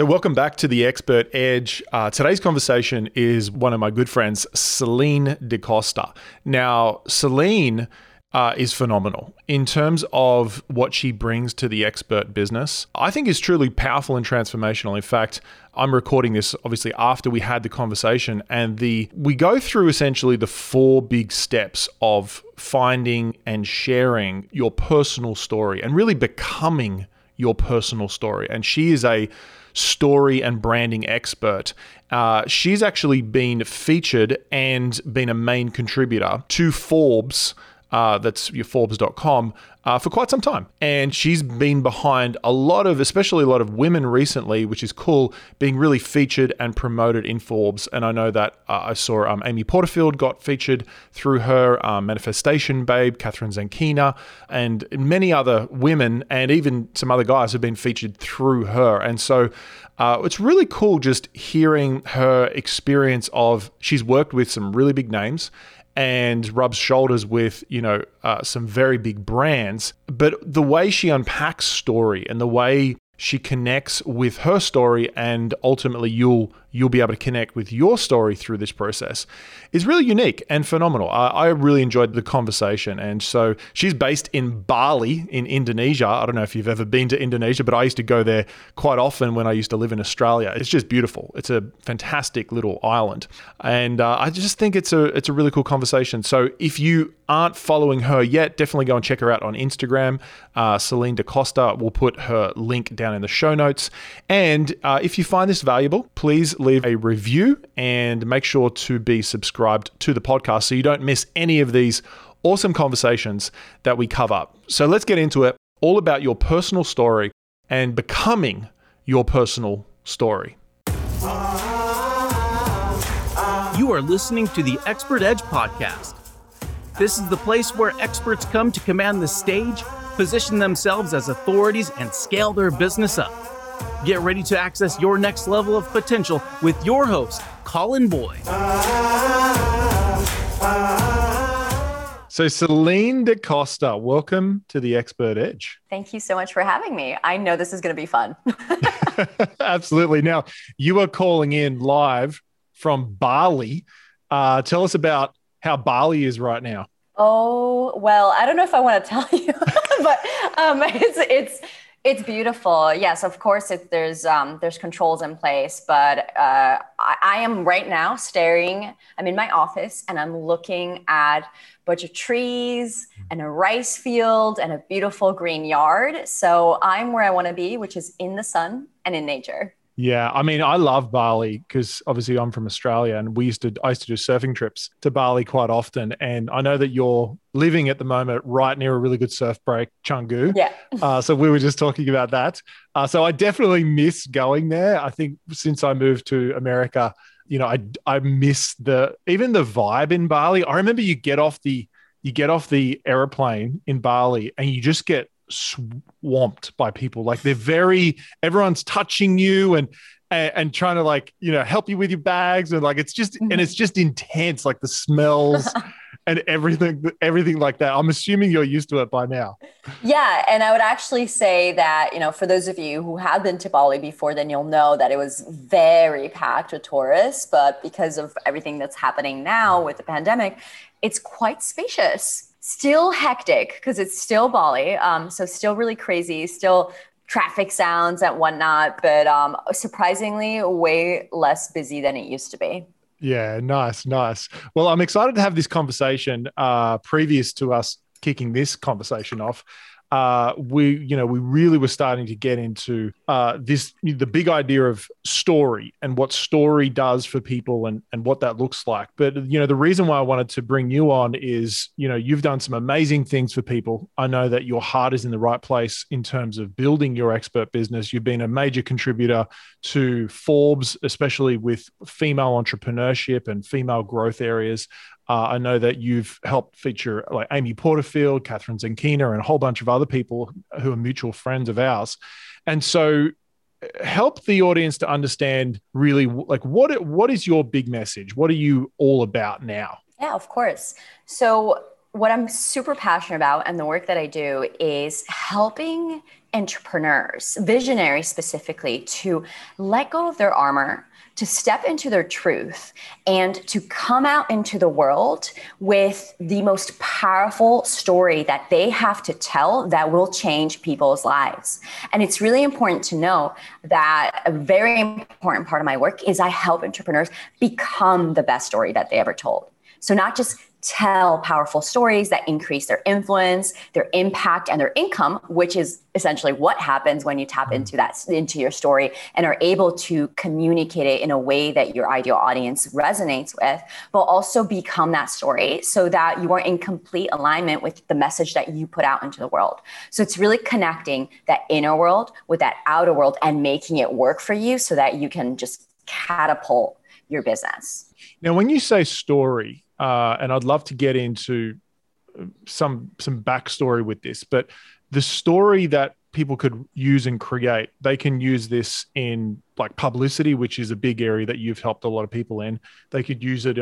So, welcome back to the Expert Edge. Uh, today's conversation is one of my good friends, Celinne Da Costa. Now, Celinne uh, is phenomenal in terms of what she brings to the expert business. I think is truly powerful and transformational. In fact, I'm recording this obviously after we had the conversation, and the we go through essentially the four big steps of finding and sharing your personal story and really becoming your personal story. And she is a story and branding expert. Uh, she's actually been featured and been a main contributor to Forbes uh, that's your Forbes.com, uh, for quite some time. And she's been behind a lot of, especially a lot of women recently, which is cool, being really featured and promoted in Forbes. And I know that uh, I saw um, Amy Porterfield got featured through her, um, Manifestation Babe, Kathrin Zenkina, and many other women, and even some other guys have been featured through her. And so uh, it's really cool just hearing her experience of she's worked with some really big names and rubs shoulders with you know uh, some very big brands. But the way she unpacks story and the way she connects with her story and ultimately you'll you'll be able to connect with your story through this process is really unique and phenomenal. I, I, really enjoyed the conversation. And so she's based in Bali in Indonesia. I don't know if you've ever been to Indonesia, but I used to go there quite often when I used to live in Australia. It's just beautiful. It's a fantastic little island. And uh, I just think it's a, it's a really cool conversation. So if you aren't following her yet, definitely go and check her out on Instagram. Uh, Celinne Da Costa will put her link down in the show notes. And uh, if you find this valuable, please leave a review and make sure to be subscribed to the podcast so you don't miss any of these awesome conversations that we cover. So let's get into it. All about your personal story and becoming your personal story. You are listening to the Expert Edge podcast. This is the place where experts come to command the stage, position themselves as authorities, and scale their business up. Get ready to access your next level of potential with your host, Colin Boyd. So, Celinne Da Costa, welcome to the Expert Edge. Thank you so much for having me. I know this is going to be fun. Absolutely. Now, you are calling in live from Bali. Uh, tell us about how Bali is right now. Oh, well, I don't know if I want to tell you, but um, it's, it's, it's beautiful. Yes, of course. It, there's um, there's controls in place, but uh, I, I, am right now staring. I'm in my office and I'm looking at a bunch of trees and a rice field and a beautiful green yard. So I'm where I want to be, which is in the sun and in nature. Yeah, I mean, I love Bali because obviously I'm from Australia, and we used to I used to do surfing trips to Bali quite often. And I know that you're living at the moment right near a really good surf break, Canggu. Yeah. Uh, so we were just talking about that. Uh, so I definitely miss going there. I think since I moved to America, you know, I I miss the even the vibe in Bali. I remember you get off the you get off the airplane in Bali and you just get swamped by people. Like they're very everyone's touching you and, and and, trying to like you know help you with your bags. And like it's just and mm-hmm. it's just intense like the smells and everything everything like that. I'm assuming you're used to it by now. Yeah and i would actually say that you know for those of you who have been to bali before then you'll know that it was very packed with tourists. But because of everything that's happening now with the pandemic it's quite spacious still hectic because it's still Bali. Um, so still really crazy, still traffic sounds and whatnot, but um, surprisingly way less busy than it used to be. Yeah, nice, nice. Well, I'm excited to have this conversation uh, previous to us kicking this conversation off uh, we you know we really were starting to get into uh, this the big idea of story and what story does for people and and what that looks like. But you know the reason why i wanted to bring you on is you know you've done some amazing things for people. I know that your heart is in the right place in terms of building your expert business. You've been a major contributor to forbes especially with female entrepreneurship and female growth areas uh, I know that you've helped feature like Amy Porterfield, Kathrin Zenkina, and a whole bunch of other people who are mutual friends of ours. And so help the audience to understand really like what what is your big message? What are you all about now? Yeah, of course. So what I'm super passionate about and the work that I do is helping entrepreneurs, visionaries specifically, to let go of their armor, to step into their truth, and to come out into the world with the most powerful story that they have to tell that will change people's lives. And it's really important to know that a very important part of my work is I help entrepreneurs become the best story that they ever told. So, not just tell powerful stories that increase their influence, their impact, and their income, which is essentially what happens when you tap mm-hmm. into that into your story and are able to communicate it in a way that your ideal audience resonates with, but also become that story so that you are in complete alignment with the message that you put out into the world. So it's really connecting that inner world with that outer world and making it work for you so that you can just catapult your business. Now, when you say story, uh, and I'd love to get into some some backstory with this. But the story that people could use and create, they can use this in like publicity, which is a big area that you've helped a lot of people in. They could use it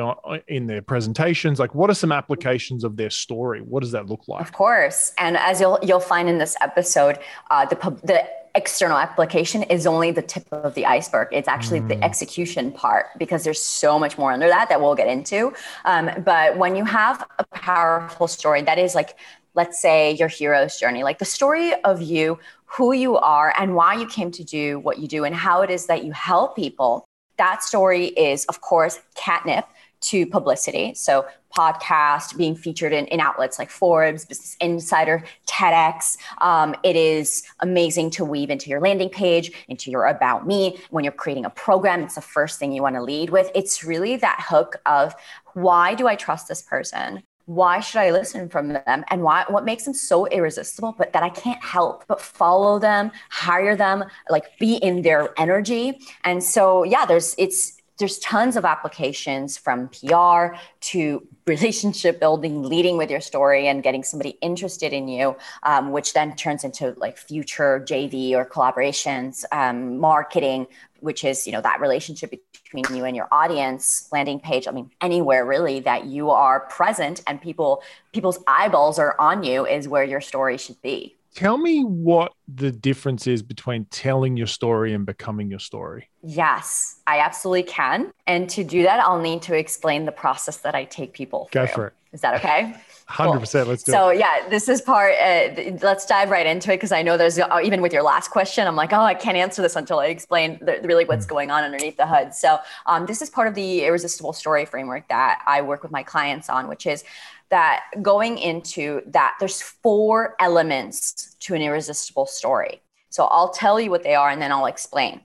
in their presentations. Like, what are some applications of their story? What does that look like? Of course, and as you'll you'll find in this episode, uh, the the external application is only the tip of the iceberg. It's actually mm. the execution part because there's so much more under that that we'll get into. Um, but when you have a powerful story that is like, let's say your hero's journey, like the story of you, who you are, and why you came to do what you do, and how it is that you help people. That story is, of course, catnip to publicity. So podcast being featured in, in outlets like Forbes, Business Insider, TEDx. Um, it is amazing to weave into your landing page, into your about me. When you're creating a program, it's the first thing you want to lead with. It's really that hook of why do I trust this person? why should I listen from them and why what makes them so irresistible but that I can't help but follow them, hire them, like be in their energy. And so yeah, there's it's there's tons of applications from PR to relationship building, leading with your story and getting somebody interested in you, um, which then turns into like future JV or collaborations, um, marketing, which is you know that relationship between you and your audience, landing page. I mean, anywhere really that you are present and people people's eyeballs are on you is where your story should be. Tell me what the difference is between telling your story and becoming your story. Yes, I absolutely can. And to do that, I'll need to explain the process that I take people through. Go for it. Is that okay? 100%. Cool. Let's do so, it. So, yeah, this is part, uh, let's dive right into it because I know there's, uh, even with your last question, I'm like, oh, I can't answer this until I explain the, really what's mm. going on underneath the hood. So, um, this is part of the irresistible story framework that I work with my clients on, which is that going into that, there's four elements to an irresistible story. So I'll tell you what they are and then I'll explain.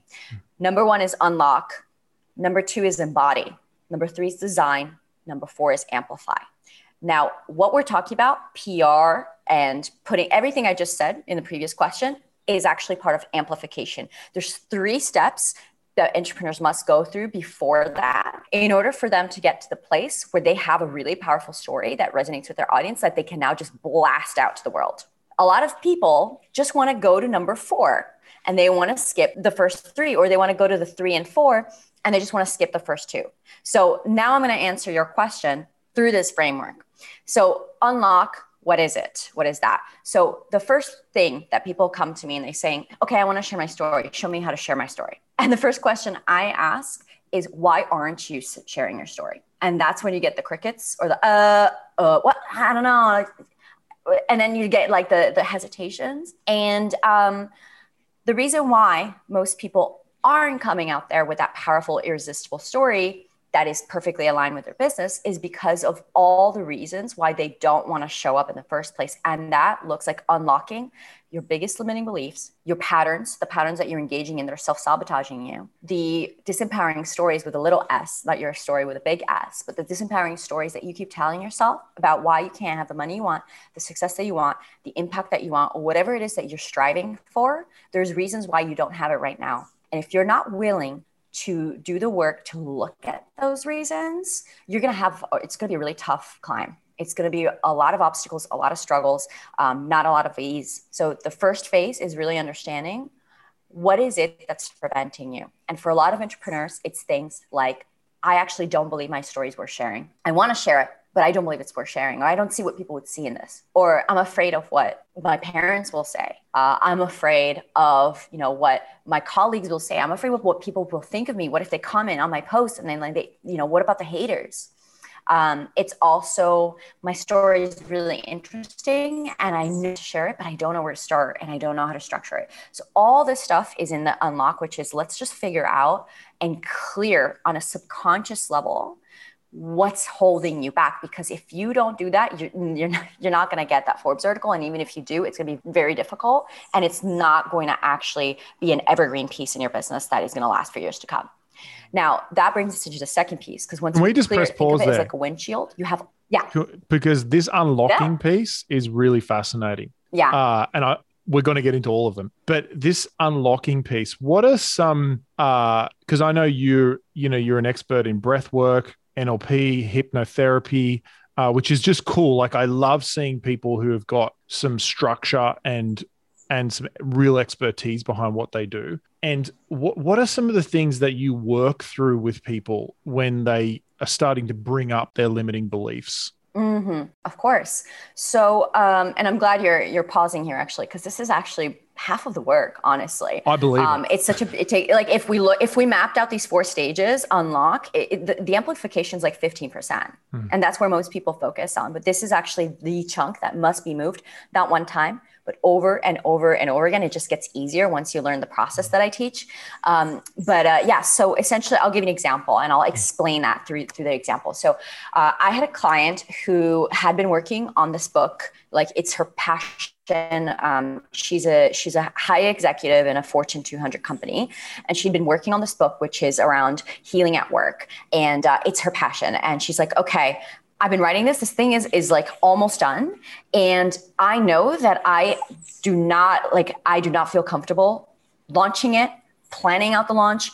Number one is unlock. Number two is embody. Number three is design. Number four is amplify. Now, what we're talking about, PR and putting everything I just said in the previous question, is actually part of amplification. There's three steps that entrepreneurs must go through before that in order for them to get to the place where they have a really powerful story that resonates with their audience that they can now just blast out to the world. A lot of people just want to go to number four and they want to skip the first three, or they want to go to the three and four and they just want to skip the first two. So now I'm going to answer your question through this framework. So, unlock what is it? What is that? So the first thing that people come to me and they're saying, okay, I want to share my story. Show me how to share my story. And the first question I ask is, why aren't you sharing your story? And that's when you get the crickets or the, uh, uh, what? I don't know. And then you get like the, the hesitations. And um, the reason why most people aren't coming out there with that powerful, irresistible story that is perfectly aligned with their business is because of all the reasons why they don't want to show up in the first place. And that looks like unlocking your biggest limiting beliefs, your patterns, the patterns that you're engaging in that are self sabotaging you, the disempowering stories with a little s, not your story with a big S, but the disempowering stories that you keep telling yourself about why you can't have the money you want, the success that you want, the impact that you want, or whatever it is that you're striving for. There's reasons why you don't have it right now. And if you're not willing to do the work to look at those reasons, you're going to have, it's going to be a really tough climb. It's going to be a lot of obstacles, a lot of struggles, um, not a lot of ease. So the first phase is really understanding what is it that's preventing you. And for a lot of entrepreneurs, it's things like, I actually don't believe my story is worth sharing. I want to share it, but I don't believe it's worth sharing, or I don't see what people would see in this, or I'm afraid of what my parents will say. Uh, I'm afraid of, you know, what my colleagues will say. I'm afraid of what people will think of me. What if they comment on my post and then like they, you know, what about the haters? Um, it's also my story is really interesting and I need to share it, but I don't know where to start and I don't know how to structure it. So all this stuff is in the unlock, which is let's just figure out and clear on a subconscious level what's holding you back because if you don't do that you're, you're not, you're not going to get that forbes article and even if you do it's going to be very difficult and it's not going to actually be an evergreen piece in your business that is going to last for years to come now that brings us to the second piece because once we just clear, press pause there? It's like a windshield. You have yeah. Because this unlocking yeah. piece is really fascinating. Yeah. Uh, and I we're going to get into all of them, but this unlocking piece. What are some? Because uh, I know you're you know you're an expert in breath work, NLP, hypnotherapy. Uh, which is just cool. Like I love seeing people who have got some structure and and some real expertise behind what they do. And what what are some of the things that you work through with people when they are starting to bring up their limiting beliefs? Mm-hmm. Of course. So, um, and I'm glad you're you're pausing here actually, because this is actually half of the work. Honestly, I believe um, it. it's such a it take like if we look if we mapped out these four stages, unlock it, it, the, the amplification is like 15 percent, hmm. and that's where most people focus on. But this is actually the chunk that must be moved not one time but over and over and over again, it just gets easier once you learn the process that I teach. Um, but uh, yeah, so essentially, I'll give you an example and I'll explain that through through the example. So uh, I had a client who had been working on this book, like it's her passion. Um, she's a she's a high executive in a Fortune 200 company, and she'd been working on this book, which is around healing at work, and uh, it's her passion. And she's like, okay, I've been writing this. This thing is is like almost done, and I know that I do not like I do not feel comfortable launching it, planning out the launch,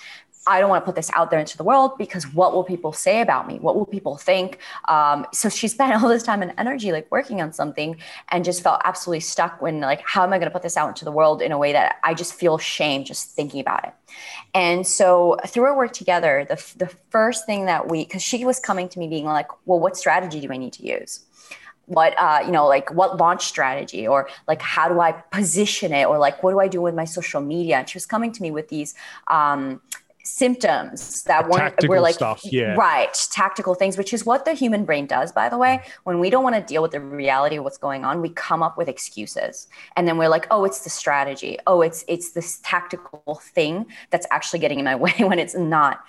I don't want to put this out there into the world because what will people say about me? What will people think? Um, so she spent all this time and energy like working on something and just felt absolutely stuck when like, how am I going to put this out into the world in a way that I just feel shame just thinking about it? And so through our work together, the, the first thing that we, because she was coming to me being like, well, what strategy do I need to use? what uh, you know like what launch strategy or like how do i position it or like what do i do with my social media and she was coming to me with these um, symptoms that weren't were like stuff, yeah. right tactical things which is what the human brain does by the way. When we don't want to deal with the reality of what's going on we come up with excuses. And then we're like oh it's the strategy. Oh it's it's this tactical thing that's actually getting in my way when it's not.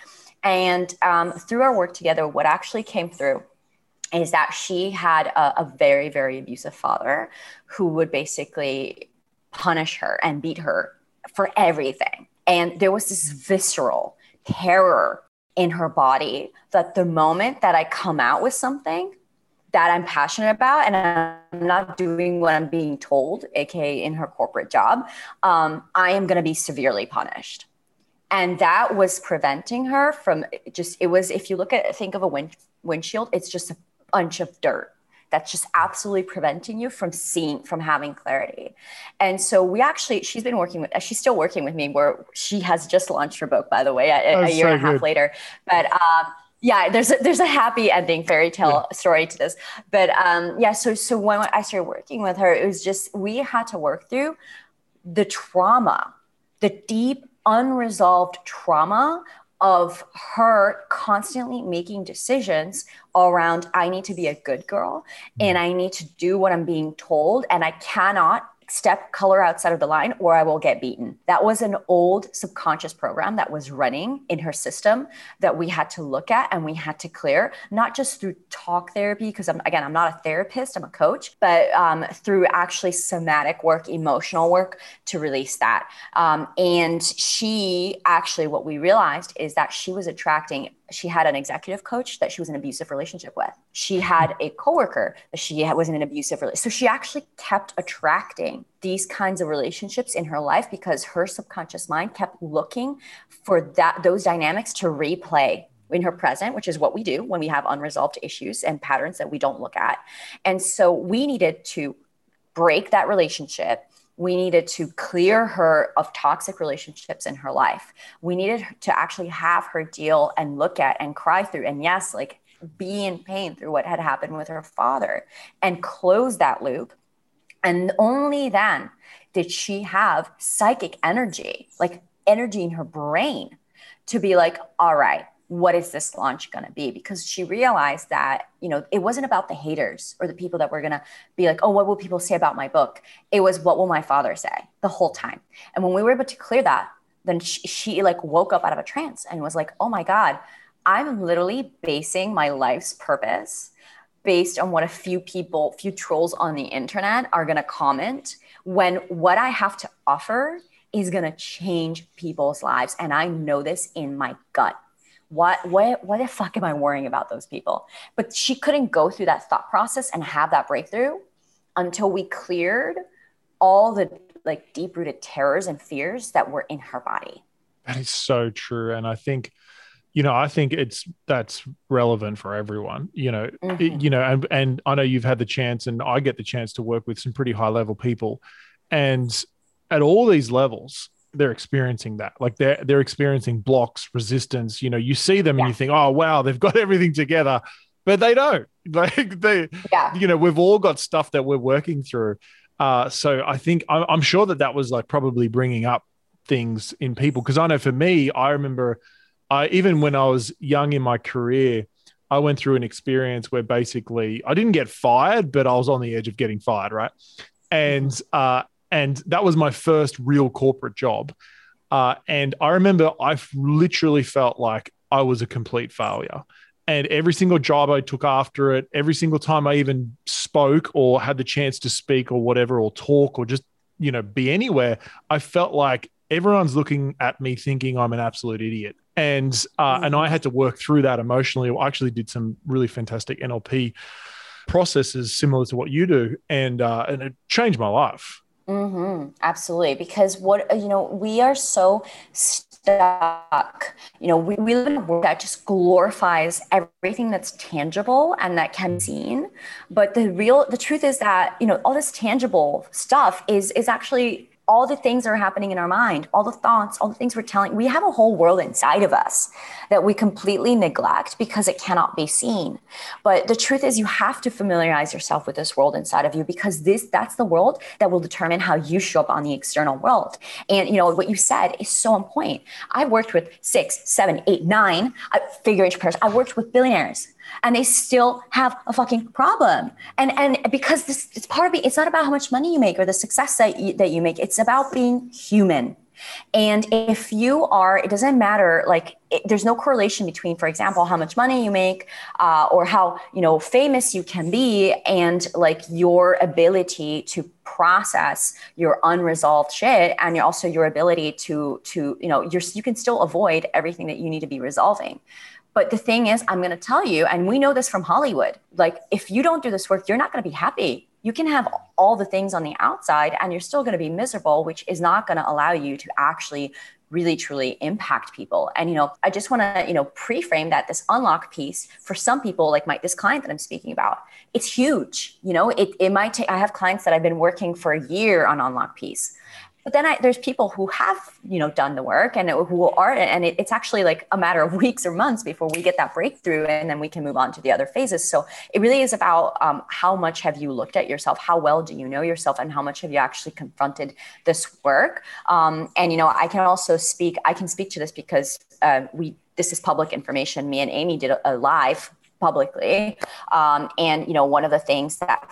And um, through our work together what actually came through is that she had a, a very very abusive father who would basically punish her and beat her for everything and there was this visceral terror in her body that the moment that I come out with something that I'm passionate about and I'm not doing what I'm being told, aka in her corporate job, um, I am going to be severely punished. And that was preventing her from just, it was, if you look at, think of a wind, windshield, it's just a bunch of dirt that's just absolutely preventing you from seeing from having clarity and so we actually she's been working with she's still working with me where she has just launched her book by the way a, a year so and a half good. later but um, yeah there's a, there's a happy ending fairy tale yeah. story to this but um, yeah so so when i started working with her it was just we had to work through the trauma the deep unresolved trauma of her constantly making decisions around I need to be a good girl and mm-hmm. I need to do what I'm being told and I cannot step color outside of the line or I will get beaten. That was an old subconscious program that was running in her system that we had to look at and we had to clear, not just through talk therapy, because I'm, again, I'm not a therapist, I'm a coach, but um, through actually somatic work, emotional work to release that. Um, and she actually, what we realized is that she was attracting she had an executive coach that she was in an abusive relationship with. She had a coworker that she was in an abusive relationship. So she actually kept attracting these kinds of relationships in her life because her subconscious mind kept looking for that those dynamics to replay in her present, which is what we do when we have unresolved issues and patterns that we don't look at. And so we needed to break that relationship we needed to clear her of toxic relationships in her life. We needed to actually have her deal and look at and cry through. And yes, like be in pain through what had happened with her father and close that loop. And only then did she have psychic energy, like energy in her brain to be like, all right, what is this launch going to be? Because she realized that you know it wasn't about the haters or the people that were going to be like oh what will people say about my book? It was what will my father say? the whole time. And when we were able to clear that then she, she like woke up out of a trance and was like oh my god i'm literally basing my life's purpose based on what a few people few trolls on the internet are going to comment when what i have to offer is going to change people's lives. And i know this in my gut what what what the fuck am I worrying about those people? But she couldn't go through that thought process and have that breakthrough until we cleared all the like deep rooted terrors and fears that were in her body. That is so true. And I think, you know, I think it's that's relevant for everyone, you know, mm-hmm. it, you know, and, and I know you've had the chance and I get the chance to work with some pretty high level people. And at all these levels, they're experiencing that. Like they're they're experiencing blocks resistance. You know you see them yeah. and you think oh wow they've got everything together but they don't. Like they yeah. you know we've all got stuff that we're working through. Uh, so i think I'm, I'm sure that that was like probably bringing up things in people. Because i know for me i remember i even when i was young in my career i went through an experience where basically i didn't get fired but i was on the edge of getting fired right? And uh, and that was my first real corporate job. Uh, and I remember I literally felt like I was a complete failure. And every single job I took after it, every single time I even spoke or had the chance to speak or whatever, or talk or just, you know, be anywhere, I felt like everyone's looking at me thinking I'm an absolute idiot. And uh, and I had to work through that emotionally. I actually did some really fantastic NLP processes similar to what you do, and uh, and it changed my life. Mm-hmm. Absolutely. Because what, you know, we are so stuck. You know, we, we live in a world that just glorifies everything that's tangible and that can be seen. But the real, the truth is that, you know, all this tangible stuff is, is actually all the things that are happening in our mind, all the thoughts, all the things we're telling. We have a whole world inside of us that we completely neglect because it cannot be seen. But the truth is you have to familiarize yourself with this world inside of you because this that's the world that will determine how you show up on the external world. And you know what you said is so on point. I've worked with six, seven, eight, nine uh, figure eight pairs. I've worked with billionaires and they still have a fucking problem. And and because this it's part of it, it's not about how much money you make or the success that you, that you make. It's about being human. And if you are, it doesn't matter. Like, it, there's no correlation between, for example, how much money you make, uh, or how you know famous you can be, and like your ability to process your unresolved shit, and also your ability to to you know, you're, you can still avoid everything that you need to be resolving. But the thing is, I'm going to tell you, and we know this from Hollywood like, if you don't do this work, you're not going to be happy. You can have all the things on the outside and you're still going to be miserable, which is not going to allow you to actually really truly impact people and you know i just want to you know pre-frame that this unlock piece for some people like my this client that i'm speaking about it's huge you know it, it might take i have clients that i've been working for a year on unlock piece but then I, there's people who have you know done the work and who are and it, it's actually like a matter of weeks or months before we get that breakthrough and then we can move on to the other phases. So it really is about um, how much have you looked at yourself? How well do you know yourself? And how much have you actually confronted this work? Um, and you know i can also speak i can speak to this because uh, we this is public information. Me and amy did a, a live publicly. Um, and you know one of the things that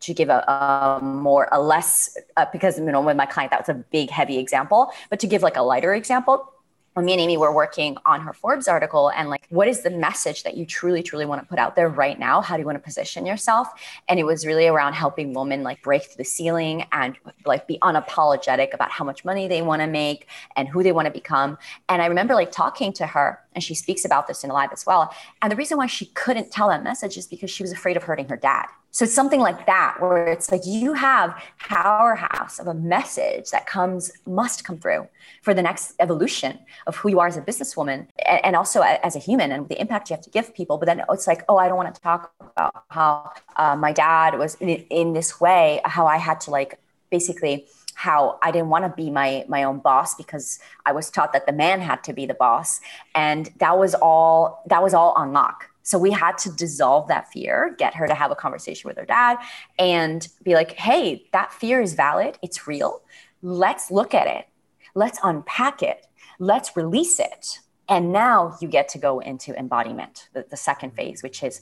to give a, a more a less uh, because you know with my client that was a big heavy example but to give like a lighter example when me and Amy were working on her Forbes article and like, what is the message that you truly, truly want to put out there right now? How do you want to position yourself? And it was really around helping women like break through the ceiling and like be unapologetic about how much money they want to make and who they want to become. And I remember like talking to her and she speaks about this in live as well. And the reason why she couldn't tell that message is because she was afraid of hurting her dad. So it's something like that, where it's like you have powerhouse of a message that comes, must come through for the next evolution of who you are as a businesswoman and also as a human and the impact you have to give people. But then it's like, oh, I don't want to talk about how uh, my dad was in, in this way, how I had to like basically how I didn't want to be my my own boss because I was taught that the man had to be the boss, and that was all that was all unlock So we had to dissolve that fear, get her to have a conversation with her dad, and be like, hey, that fear is valid. It's real. Let's look at it. Let's unpack it. Let's release it. And now you get to go into embodiment, the, the second phase, which is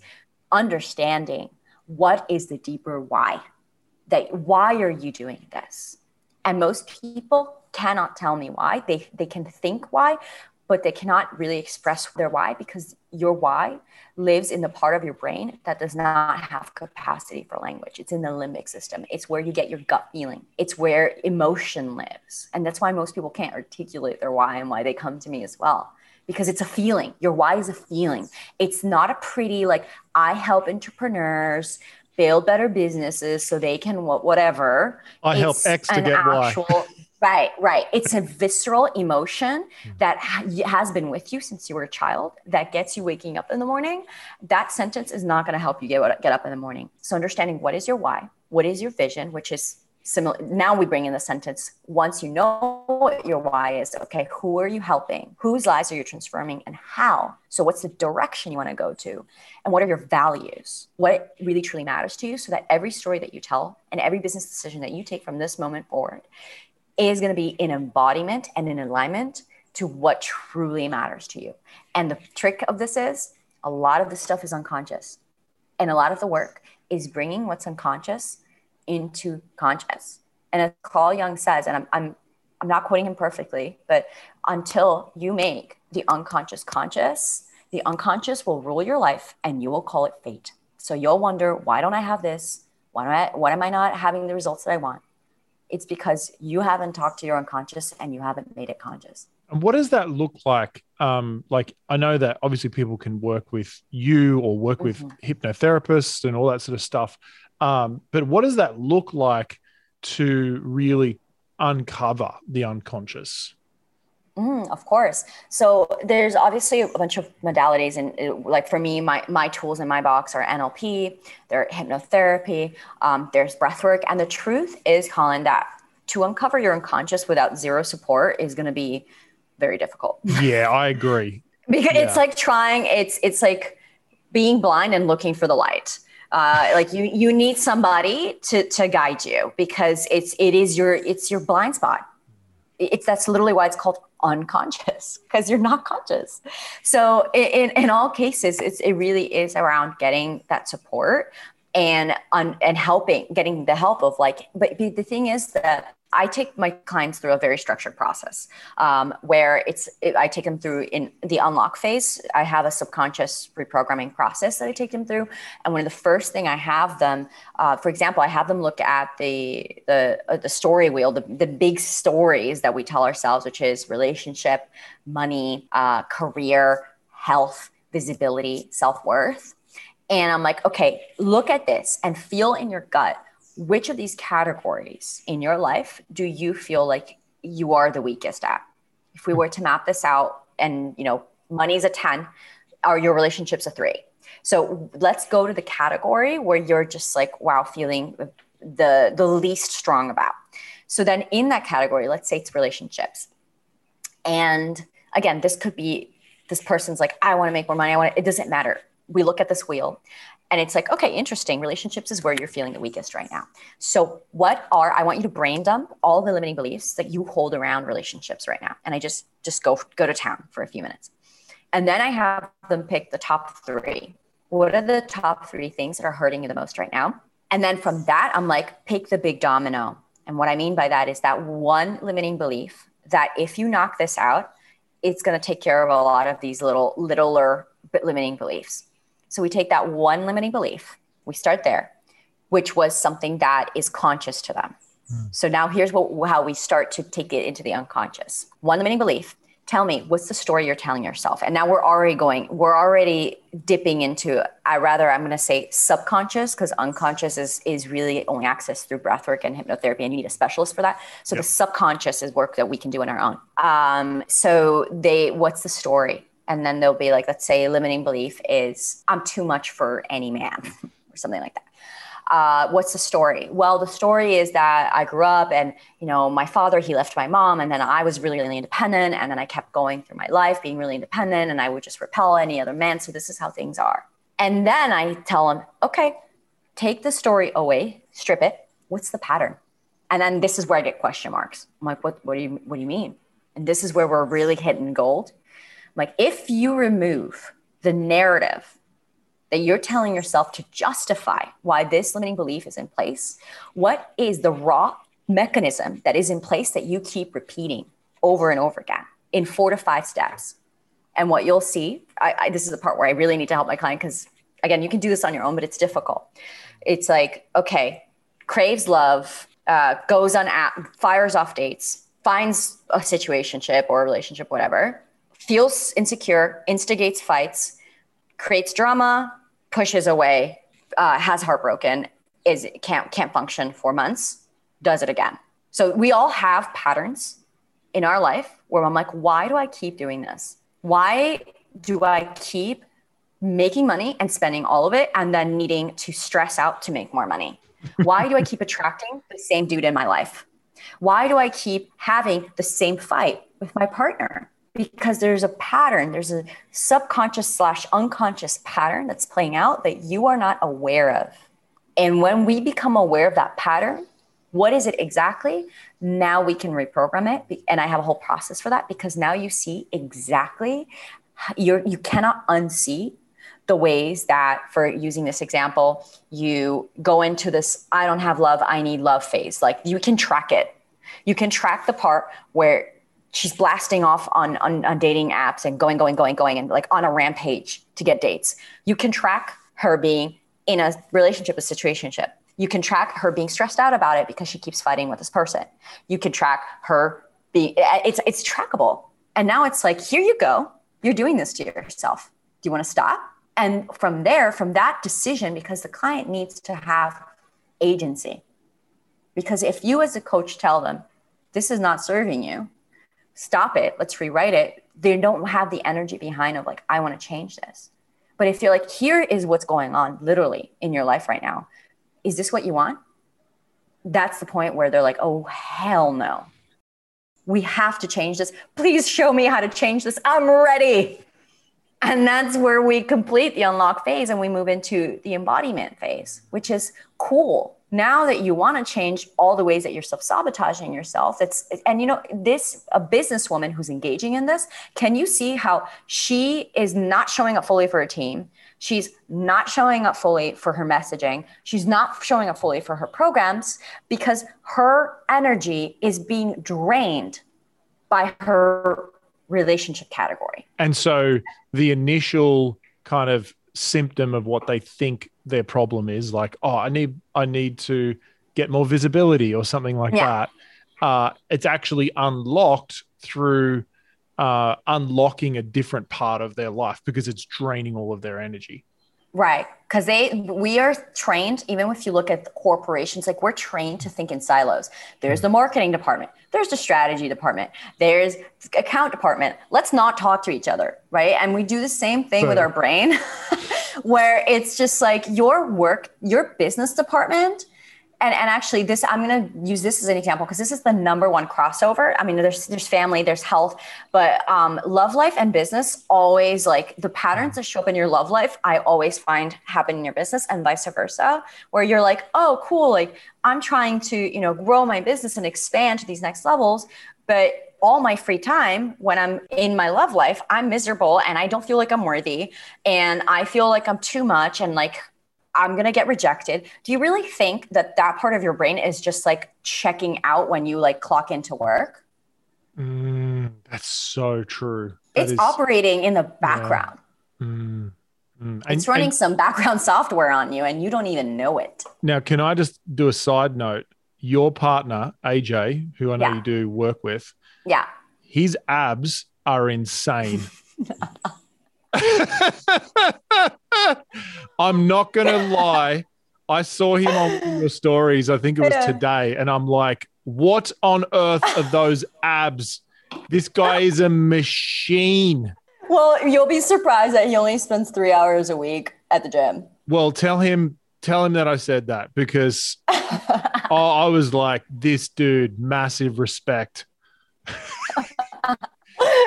understanding what is the deeper why that why are you doing this and most people cannot tell me why they they can think why but they cannot really express their why because your why lives in the part of your brain that does not have capacity for language. It's in the limbic system. It's where you get your gut feeling. It's where emotion lives. And that's why most people can't articulate their why and why they come to me as well. Because it's a feeling. Your why is a feeling. It's not a pretty, like, I help entrepreneurs build better businesses so they can whatever. I help X to get actual, Y. Right, right. It's a visceral emotion hmm. that has been with you since you were a child that gets you waking up in the morning. That sentence is not going to help you get, get up in the morning. So, understanding what is your why, what is your vision, which is similar. Now we bring in the sentence once you know what your why is, okay, who are you helping? Whose lives are you transforming and how? So, what's the direction you want to go to? And what are your values? What really truly matters to you so that every story that you tell and every business decision that you take from this moment forward is going to be in embodiment and in alignment to what truly matters to you. And the trick of this is a lot of this stuff is unconscious. And a lot of the work is bringing what's unconscious into conscious. And as Carl Jung says, and I'm, I'm, I'm not quoting him perfectly, but until you make the unconscious conscious, the unconscious will rule your life and you will call it fate. So you'll wonder, why don't I have this? Why, don't I, why am I not having the results that I want? It's because you haven't talked to your unconscious and you haven't made it conscious. And what does that look like? Um, like I know that obviously people can work with you or work with mm-hmm. hypnotherapists and all that sort of stuff. Um, but what does that look like to really uncover the unconscious? Mm, of course. So there's obviously a bunch of modalities, and uh, like for me, my my tools in my box are NLP, they're hypnotherapy, um, there's breathwork, and the truth is, Colin, that to uncover your unconscious without zero support is going to be very difficult. Yeah, I agree. because yeah. it's like trying. It's it's like being blind and looking for the light. Uh, like you you need somebody to to guide you because it's it is your it's your blind spot it's that's literally why it's called unconscious because you're not conscious. So in, in all cases, it's, it really is around getting that support and on and helping getting the help of like but the thing is that I take my clients through a very structured process um, where it's it, I take them through in the unlock phase. I have a subconscious reprogramming process that I take them through, and one of the first thing I have them, uh, for example, I have them look at the the uh, the story wheel, the the big stories that we tell ourselves, which is relationship, money, uh, career, health, visibility, self worth, and I'm like, okay, look at this and feel in your gut which of these categories in your life do you feel like you are the weakest at? If we hmm. were to map this out and, you know, money's a 10, are your relationships a three? So let's go to the category where you're just like, wow, feeling the the least strong about. So then in that category, let's say it's relationships. And again, this could be this person's like, I want to make more money. I want to, it doesn't matter. We look at this wheel and it's like, okay, interesting. Relationships is where you're feeling the weakest right now. So, what are I want you to brain dump all the limiting beliefs that you hold around relationships right now, and I just just go go to town for a few minutes, and then I have them pick the top three. What are the top three things that are hurting you the most right now? And then from that, I'm like, pick the big domino. And what I mean by that is that one limiting belief that if you knock this out, it's going to take care of a lot of these little littler limiting beliefs. So we take that one limiting belief, we start there, which was something that is conscious to them. Mm. So now here's what, how we start to take it into the unconscious. One limiting belief. Tell me, what's the story you're telling yourself? And now we're already going, we're already dipping into, I rather, I'm going to say subconscious because unconscious is, is really only accessed through breathwork and hypnotherapy, and you need a specialist for that. So yep. the subconscious is work that we can do on our own. Um, so they, what's the story? And then they'll be like let's say limiting belief is i'm too much for any man or something like that uh, what's the story? Well, the story is that I grew up and, you know, my father, he left my mom and then I was really, really independent. And then I kept going through my life being really independent and I would just repel any other man. So this is how things are. And then I tell him, okay, take the story away, strip it. What's the pattern? And then this is where I get question marks. I'm like, what, what do you, what do you mean? And this is where we're really hitting gold. Like, if you remove the narrative that you're telling yourself to justify why this limiting belief is in place, what is the raw mechanism that is in place that you keep repeating over and over again in four to five steps? And what you'll see, I, I, this is the part where I really need to help my client because, again, you can do this on your own, but it's difficult. It's like, okay, craves love, uh, goes on app, fires off dates, finds a situationship or a relationship, whatever, feels insecure, instigates fights, creates drama, pushes away, uh, has heartbroken, is can't can't function for months, does it again. So we all have patterns in our life where I'm like, why do I keep doing this? Why do I keep making money and spending all of it and then needing to stress out to make more money? Why do I keep attracting the same dude in my life? Why do I keep having the same fight with my partner? Because there's a pattern there's a subconscious slash unconscious pattern that's playing out that you are not aware of. And when we become aware of that pattern what is it exactly? Now we can reprogram it and i have a whole process for that because now you see exactly you're you cannot unsee the ways that for using this example you go into this i don't have love i need love phase. Like you can track it. You can track the part where she's blasting off on, on, on dating apps and going, going, going, going, and like on a rampage to get dates. You can track her being in a relationship, a situationship. You can track her being stressed out about it because she keeps fighting with this person. You can track her being it's it's trackable. And now it's like, here you go. You're doing this to yourself. Do you want to stop? And from there, from that decision, because the client needs to have agency. Because if you as a coach tell them, this is not serving you, stop it, let's rewrite it, they don't have the energy behind of like, I want to change this. But if you're like, here is what's going on literally in your life right now, is this what you want? That's the point where they're like, oh, hell no. We have to change this. Please show me how to change this. I'm ready. And that's where we complete the unlock phase and we move into the embodiment phase, which is cool now that you want to change all the ways that you're self-sabotaging yourself it's and you know this a businesswoman who's engaging in this can you see how she is not showing up fully for her team? She's not showing up fully for her messaging. She's not showing up fully for her programs because her energy is being drained by her relationship category. And so the initial kind of symptom of what they think their problem is like oh i need i need to get more visibility or something like yeah. that uh, it's actually unlocked through uh, unlocking a different part of their life because it's draining all of their energy Right. Because they we are trained, even if you look at corporations, like we're trained to think in silos. There's the mm-hmm. marketing department, there's the strategy department, there's account department. Let's not talk to each other, right? And we do the same thing right. with our brain, where it's just like your work, your business department and, and actually this i'm going to use this as an example because this is the number one crossover. I mean there's there's family there's health but um, love life and business always like the patterns that show up in your love life i always find happen in your business and vice versa where you're like oh cool like i'm trying to you know grow my business and expand to these next levels but all my free time when I'm in my love life, I'm miserable and I don't feel like I'm worthy and I feel like I'm too much and like I'm going to get rejected. Do you really think that that part of your brain is just like checking out when you like clock into work? Mm, that's so true. That it's is, operating in the background. Yeah. Mm, mm. It's and, running and, some background software on you and you don't even know it. Now, can I just do a side note? Your partner, AJ, who I know yeah. you do work with, yeah, his abs are insane. I'm not going to lie. I saw him on your stories. I think it was yeah. today. And I'm like, what on earth are those abs? This guy is a machine. Well, you'll be surprised that he only spends three hours a week at the gym. Well, tell him tell him that I said that because I was like, this dude, massive respect.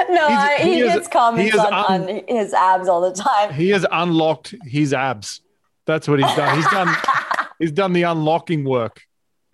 no, I, he, he gets comments on, un- on, his abs all the time. He has unlocked his abs. That's what he's done. He's done. he's done the unlocking work.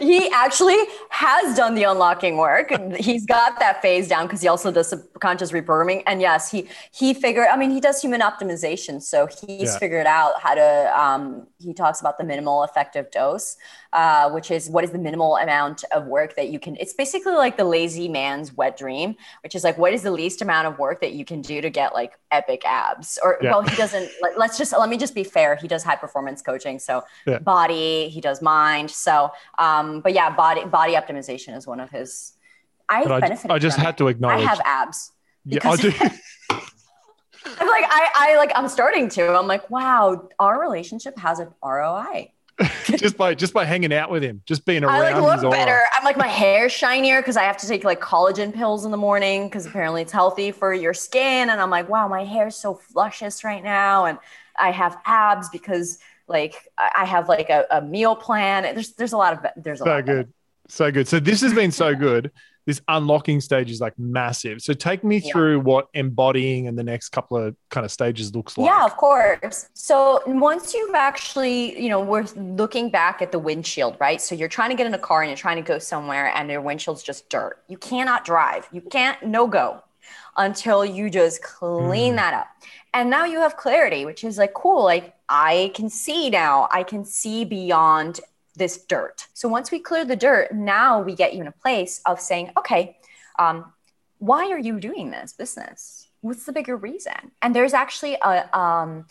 he actually has done the unlocking work. He's got that phase down because he also does subconscious reprogramming. And yes, he he figured. I mean, he does human optimization, so he's yeah. figured out how to. Um, he talks about the minimal effective dose, uh, which is what is the minimal amount of work that you can. It's basically like the lazy man's wet dream, which is like what is the least amount of work that you can do to get like epic abs. Or yeah. well, he doesn't. Let, us just let me just be fair. He does high performance coaching, so yeah. body. He does mind. So, um, Um, but yeah, body body optimization is one of his. I. I, I just had to acknowledge. I have abs. Yeah, I do. I'm like I, I like I'm starting to. I'm like, wow, our relationship has an ROI. just by just by hanging out with him, just being around. Him. I like look better. I'm like my hair shinier because I have to take like collagen pills in the morning because apparently it's healthy for your skin. And I'm like, wow, my hair's so luscious right now, and I have abs because like I have like a, a meal plan. There's there's a lot of there's a so lot good, so good. So this has been so good this unlocking stage is like massive. So take me yeah. through what embodying and the next couple of kind of stages looks like. Yeah, of course. So once you've actually, you know, we're looking back at the windshield, right? So you're trying to get in a car and you're trying to go somewhere and your windshield's just dirt. You cannot drive. You can't no go until you just clean mm. that up. And now you have clarity, which is like cool. Like I can see now. I can see beyond this dirt. So once we clear the dirt, now we get you in a place of saying, okay, um, why are you doing this business? What's the bigger reason? And there's actually a um,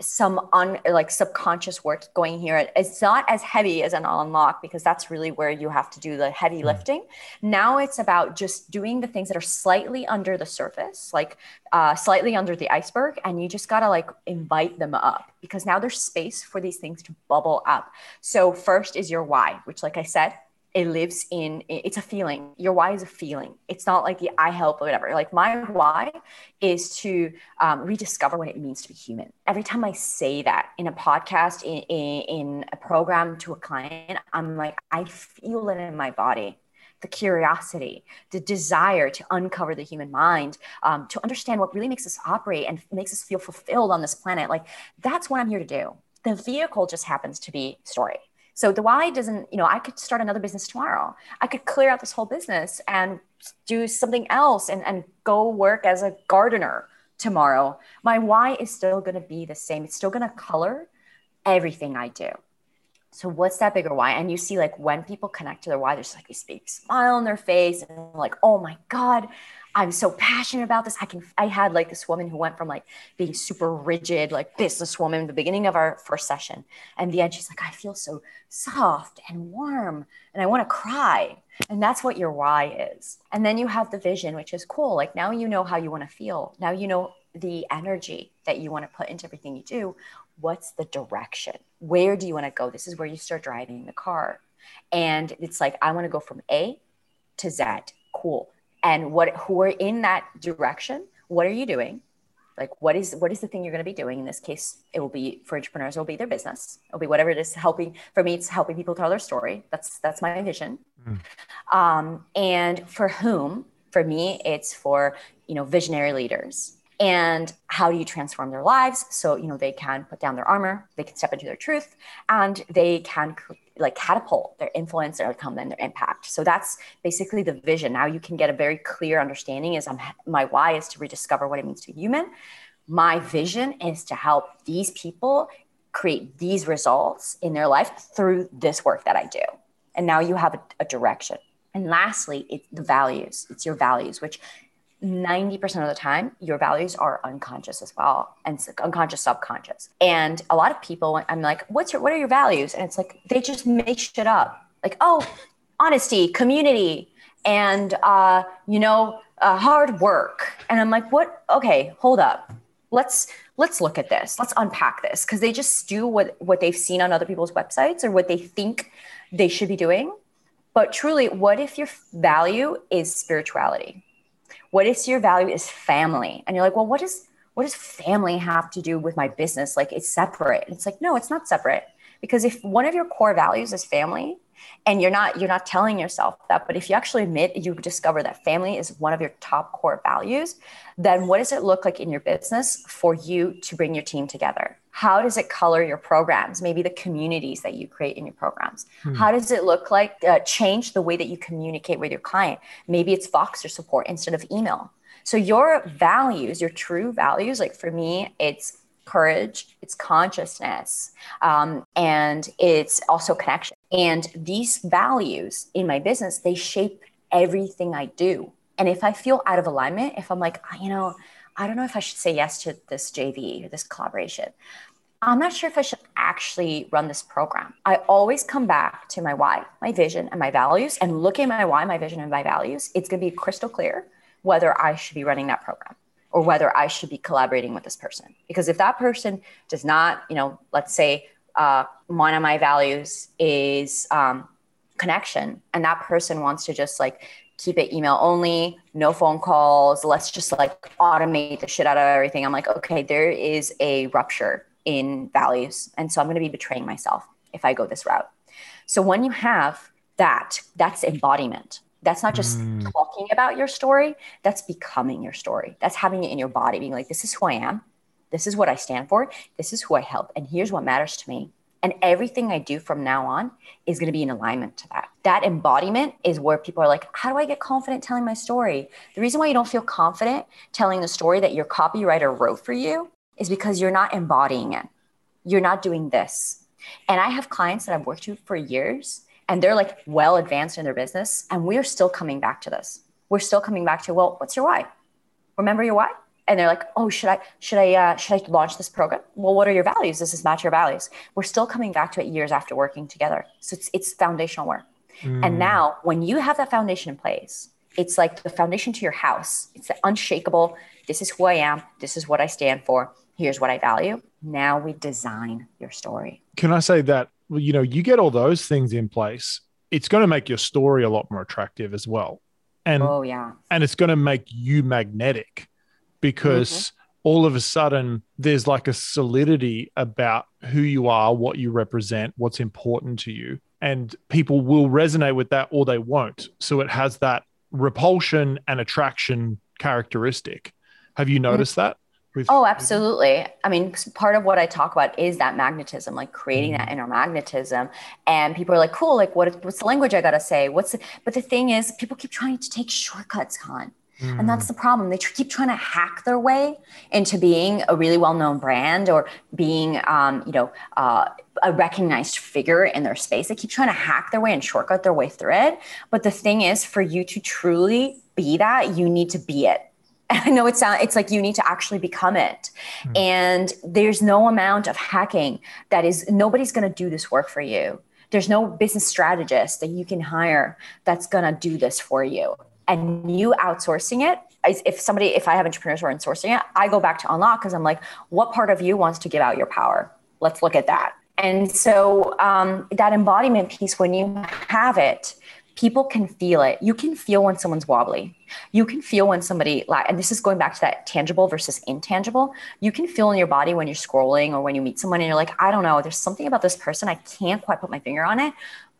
some un like subconscious work going here. It's not as heavy as an unlock because that's really where you have to do the heavy mm. lifting. Now it's about just doing the things that are slightly under the surface, like uh, slightly under the iceberg, and you just gotta like invite them up because now there's space for these things to bubble up. So first is your why, which, like I said, it lives in it's a feeling your why is a feeling it's not like the i help or whatever like my why is to um, rediscover what it means to be human every time i say that in a podcast in, in, in a program to a client i'm like i feel it in my body the curiosity, the desire to uncover the human mind, um, to understand what really makes us operate and makes us feel fulfilled on this planet. Like that's what I'm here to do. The vehicle just happens to be story. So the why doesn't, you know, I could start another business tomorrow. I could clear out this whole business and do something else and, and go work as a gardener tomorrow. My why is still going to be the same. It's still going to color everything I do. So what's that bigger why? And you see like when people connect to their why, there's like this big smile on their face and like, oh my God, I'm so passionate about this. I can, I had like this woman who went from like being super rigid, like businesswoman, the beginning of our first session. And the end, she's like, I feel so soft and warm and I want to cry. And that's what your why is. And then you have the vision, which is cool. Like now you know how you want to feel. Now you know the energy that you want to put into everything you do. What's the direction? Where do you want to go? This is where you start driving the car. And it's like, I want to go from A to Z. Cool and what who are in that direction what are you doing? Like what is what is the thing you're going to be doing? In this case it will be for entrepreneurs it will be their business. It'll be whatever it is helping for me it's helping people tell their story. That's that's my vision. Mm. um, and for whom? For me it's for you know visionary leaders. And how do you transform their lives? So you know they can put down their armor they can step into their truth and they can like catapult their influence their outcome and their impact. So that's basically the vision. Now you can get a very clear understanding is I'm, my why is to rediscover what it means to be human. My vision is to help these people create these results in their life through this work that i do. And now you have a, a direction. And lastly it's the values. It's your values which 90% of the time, your values are unconscious as well and unconscious, subconscious. And a lot of people, I'm like, what's your, what are your values? And it's like, they just make shit up. Like, oh, honesty, community, and, uh, you know, uh, hard work. And I'm like, what? Okay, hold up. Let's, let's look at this. Let's unpack this. Cause they just do what, what they've seen on other people's websites or what they think they should be doing. But truly, what if your value is spirituality? What is your value is family? And you're like, well, what is what does family have to do with my business? Like it's separate. It's like, no, it's not separate. Because if one of your core values is family, and you're not you're not telling yourself that but if you actually admit you discover that family is one of your top core values then what does it look like in your business for you to bring your team together how does it color your programs maybe the communities that you create in your programs hmm. how does it look like uh, change the way that you communicate with your client maybe it's Voxer support instead of email so your values, your true values, like for me, it's courage, it's consciousness, um, and it's also connection. And these values in my business, they shape everything I do. And if I feel out of alignment, if I'm like, you know, I don't know if I should say yes to this JV or this collaboration. I'm not sure if I should actually run this program. I always come back to my why, my vision, and my values, and look at my why, my vision, and my values. It's going to be crystal clear whether I should be running that program or whether I should be collaborating with this person. Because if that person does not, you know, let's say uh, one of my values is um, connection, and that person wants to just like keep it email only, no phone calls, let's just like automate the shit out of everything. I'm like, okay, there is a rupture in values. And so I'm going to be betraying myself if I go this route. So when you have that, that's embodiment. That's not just mm. talking about your story, that's becoming your story. That's having it in your body, being like, this is who I am. This is what I stand for. This is who I help. And here's what matters to me. And everything I do from now on is going to be in alignment to that. That embodiment is where people are like, how do I get confident telling my story? The reason why you don't feel confident telling the story that your copywriter wrote for you is because you're not embodying it. You're not doing this. And I have clients that I've worked with for years and they're like well advanced in their business and we're still coming back to this we're still coming back to well what's your why remember your why and they're like oh should i should i uh, should i launch this program? Well what are your values? Does this match your values? We're still coming back to it years after working together. So it's, it's foundational work. Mm. and now when you have that foundation in place it's like the foundation to your house. It's the unshakable this is who i am. This is what i stand for. Here's what i value. Now we design your story. Can i say that you know, you get all those things in place, it's going to make your story a lot more attractive as well. And oh yeah. And it's going to make you magnetic because mm-hmm. all of a sudden there's like a solidity about who you are, what you represent, what's important to you. And people will resonate with that or they won't. So it has that repulsion and attraction characteristic. Have you mm-hmm. noticed mm-hmm. that? With- oh, absolutely. I mean, part of what I talk about is that magnetism, like creating that mm-hmm. inner magnetism. And people are like, cool, like what, what's the language I got to say? What's the, but the thing is, people keep trying to take shortcuts, Khan. Mm. And that's mm. the problem. They keep trying to hack their way into being a really well-known brand or being, um, you know, uh, a recognized figure in their space. They keep trying to hack their way and shortcut their way through it. But the thing is, for you to truly be that, you need to be it I know it sounds it's like you need to actually become it. Mm. And there's no amount of hacking that is nobody's going to do this work for you. There's no business strategist that you can hire that's going to do this for you. And you outsourcing it, if somebody, if I have entrepreneurs who are outsourcing it, I go back to unlock because I'm like, what part of you wants to give out your power? Let's look at that. And so um, that embodiment piece, when you have it, people can feel it. You can feel when someone's wobbly. You can feel when somebody and this is going back to that tangible versus intangible. You can feel in your body when you're scrolling or when you meet someone and you're like, I don't know, there's something about this person. I can't quite put my finger on it,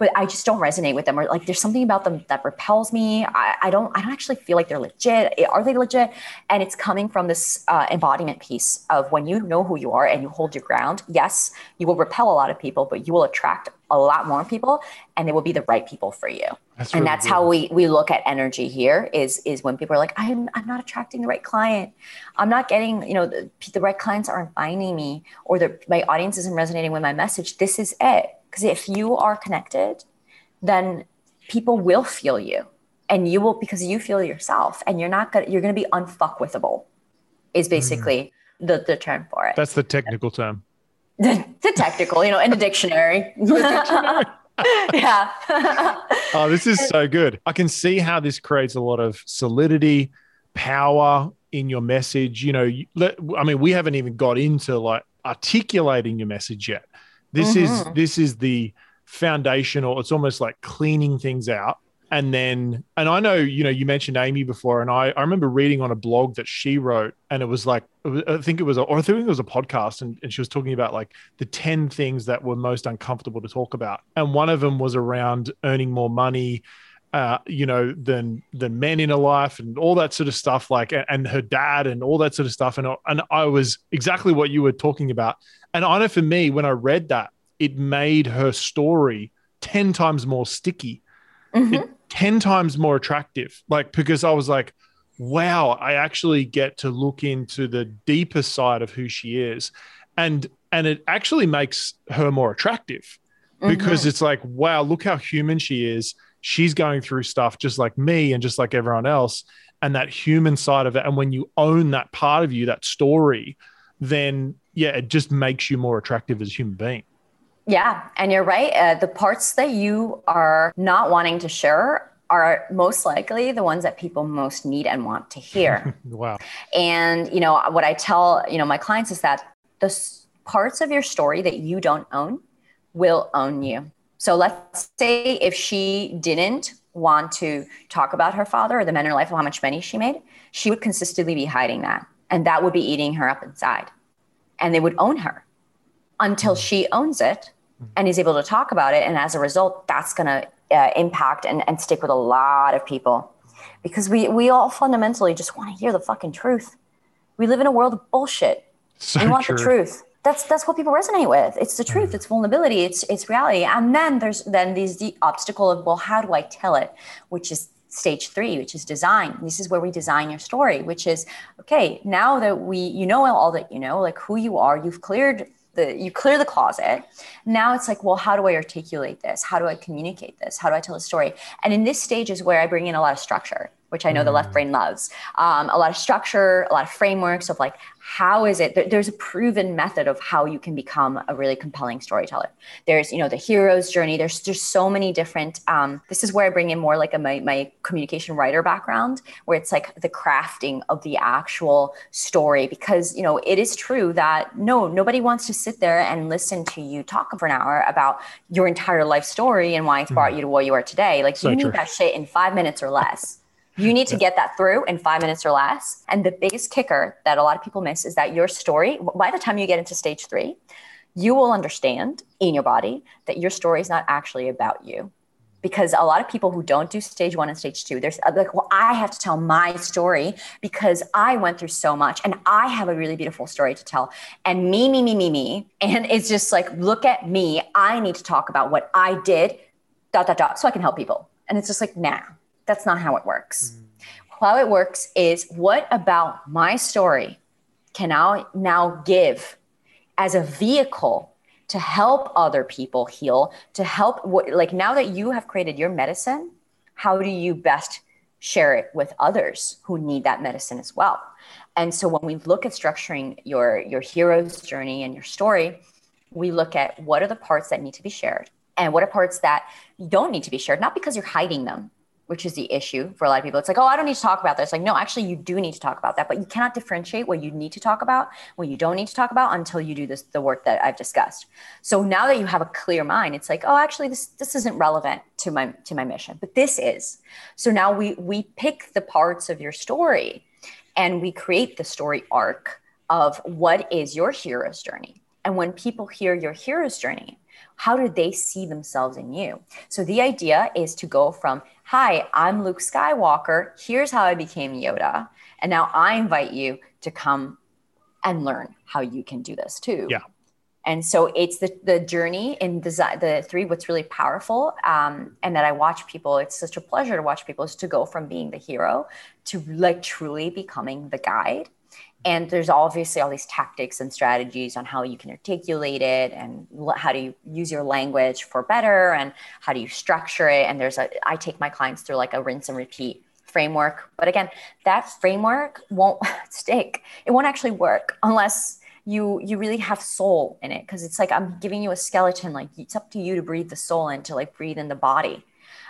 but I just don't resonate with them. Or like, there's something about them that repels me. I, I don't, I don't actually feel like they're legit. Are they legit? And it's coming from this uh, embodiment piece of when you know who you are and you hold your ground. Yes, you will repel a lot of people, but you will attract a lot more people and they will be the right people for you. That's and really that's how we we look at energy here is is when people are like I'm I'm not attracting the right client. I'm not getting, you know, the, the right clients aren't finding me or the my audience isn't resonating with my message. This is it. Because if you are connected, then people will feel you and you will because you feel yourself and you're not gonna you're gonna be unfuckwithable is basically mm. the, the term for it. That's the technical term. the, the technical, you know, in the dictionary. yeah. oh, this is so good. I can see how this creates a lot of solidity, power in your message. You know, I mean, we haven't even got into like articulating your message yet. This mm-hmm. is this is the foundation, or it's almost like cleaning things out and then and i know you know you mentioned amy before and i i remember reading on a blog that she wrote and it was like i think it was a, or i think it was a podcast and, and she was talking about like the 10 things that were most uncomfortable to talk about and one of them was around earning more money uh, you know, than than men in her life and all that sort of stuff, like and her dad and all that sort of stuff. And and I was exactly what you were talking about. And I know for me, when I read that, it made her story ten times more sticky, mm-hmm. it, ten times more attractive. Like because I was like, wow, I actually get to look into the deeper side of who she is, and and it actually makes her more attractive because mm-hmm. it's like, wow, look how human she is she's going through stuff just like me and just like everyone else and that human side of it. And when you own that part of you that story then yeah it just makes you more attractive as a human being. Yeah and you're right. Uh, the parts that you are not wanting to share are most likely the ones that people most need and want to hear. Wow. And you know what i tell you know my clients is that the parts of your story that you don't own will own you so let's say if she didn't want to talk about her father or the men in her life or how much money she made, she would consistently be hiding that. And that would be eating her up inside. And they would own her until she owns it and is able to talk about it. And as a result, that's going to uh, impact and, and stick with a lot of people because we, we all fundamentally just want to hear the fucking truth. We live in a world of bullshit. So we want true. the truth that's that's what people resonate with. It's the truth. Mm. it's vulnerability. It's it's reality. And then there's then these the obstacle of well how do i tell it? Which is stage three which is design. This is where we design your story which is okay now that we you know all that you know like who you are you've cleared the you clear the closet. Now it's like well how do i articulate this? How do i communicate this? How do i tell a story? And in this stage is where i bring in a lot of structure which I know mm. the left mm. brain loves. Um, a lot of structure, a lot of frameworks of like, how is it? There's a proven method of how you can become a really compelling storyteller. There's, you know, the hero's journey. There's just so many different. Um, this is where I bring in more like a, my, my communication writer background, where it's like the crafting of the actual story. Because you know, it is true that no, nobody wants to sit there and listen to you talk for an hour about your entire life story and why it's brought mm. you to where you are today. Like so you need true. that shit in five minutes or less. You need to get that through in five minutes or less. And the biggest kicker that a lot of people miss is that your story, by the time you get into stage three, you will understand in your body that your story is not actually about you. Because a lot of people who don't do stage one and stage two, there's uh, like, well, I have to tell my story because I went through so much and I have a really beautiful story to tell. And me, me, me, me, me. And it's just like, look at me. I need to talk about what I did, dot, dot, dot, so I can help people. And it's just like, nah, that's not how it works. Mm. How it works is what about my story can I now give as a vehicle to help other people heal, to help like now that you have created your medicine, how do you best share it with others who need that medicine as well? And so when we look at structuring your your hero's journey and your story, we look at what are the parts that need to be shared and what are parts that don't need to be shared, not because you're hiding them, which is the issue for a lot of people. It's like, oh, I don't need to talk about this. Like, no, actually, you do need to talk about that, but you cannot differentiate what you need to talk about, what you don't need to talk about until you do this, the work that I've discussed. So now that you have a clear mind, it's like, oh, actually, this this isn't relevant to my to my mission, but this is. So now we we pick the parts of your story, and we create the story arc of what is your hero's journey. And when people hear your hero's journey, how do they see themselves in you? So the idea is to go from Hi, I'm Luke Skywalker. Here's how I became Yoda. And now I invite you to come and learn how you can do this too. Yeah. And so it's the, the journey in design, the three, what's really powerful, um, and that I watch people, it's such a pleasure to watch people is to go from being the hero to like truly becoming the guide and there's obviously all these tactics and strategies on how you can articulate it and how do you use your language for better and how do you structure it. And there's a i take my clients through like a rinse and repeat framework. But again that framework won't stick. It won't actually work unless you you really have soul in it. Because it's like i'm giving you a skeleton like it's up to you to breathe the soul in to like breathe in the body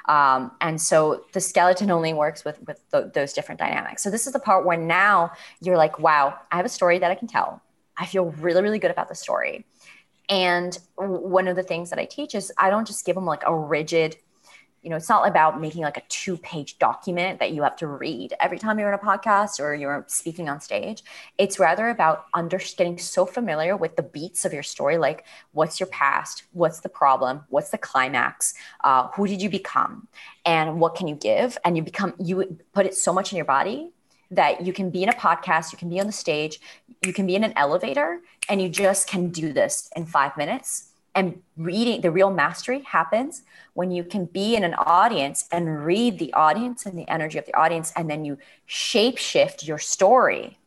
um, and so the skeleton only works with, with the, those different dynamics. So this is the part where now you're like, wow, I have a story that I can tell. I feel really, really good about the story. And one of the things that I teach is I don't just give them like a rigid you know, it's not about making like a two page document that you have to read every time you're in a podcast or you're speaking on stage. It's rather about under getting so familiar with the beats of your story, like what's your past, what's the problem, what's the climax, uh, who did you become, and what can you give? And you become, you put it so much in your body that you can be in a podcast, you can be on the stage, you can be in an elevator, and you just can do this in five minutes and reading the real mastery happens when you can be in an audience and read the audience and the energy of the audience and then you shape shift your story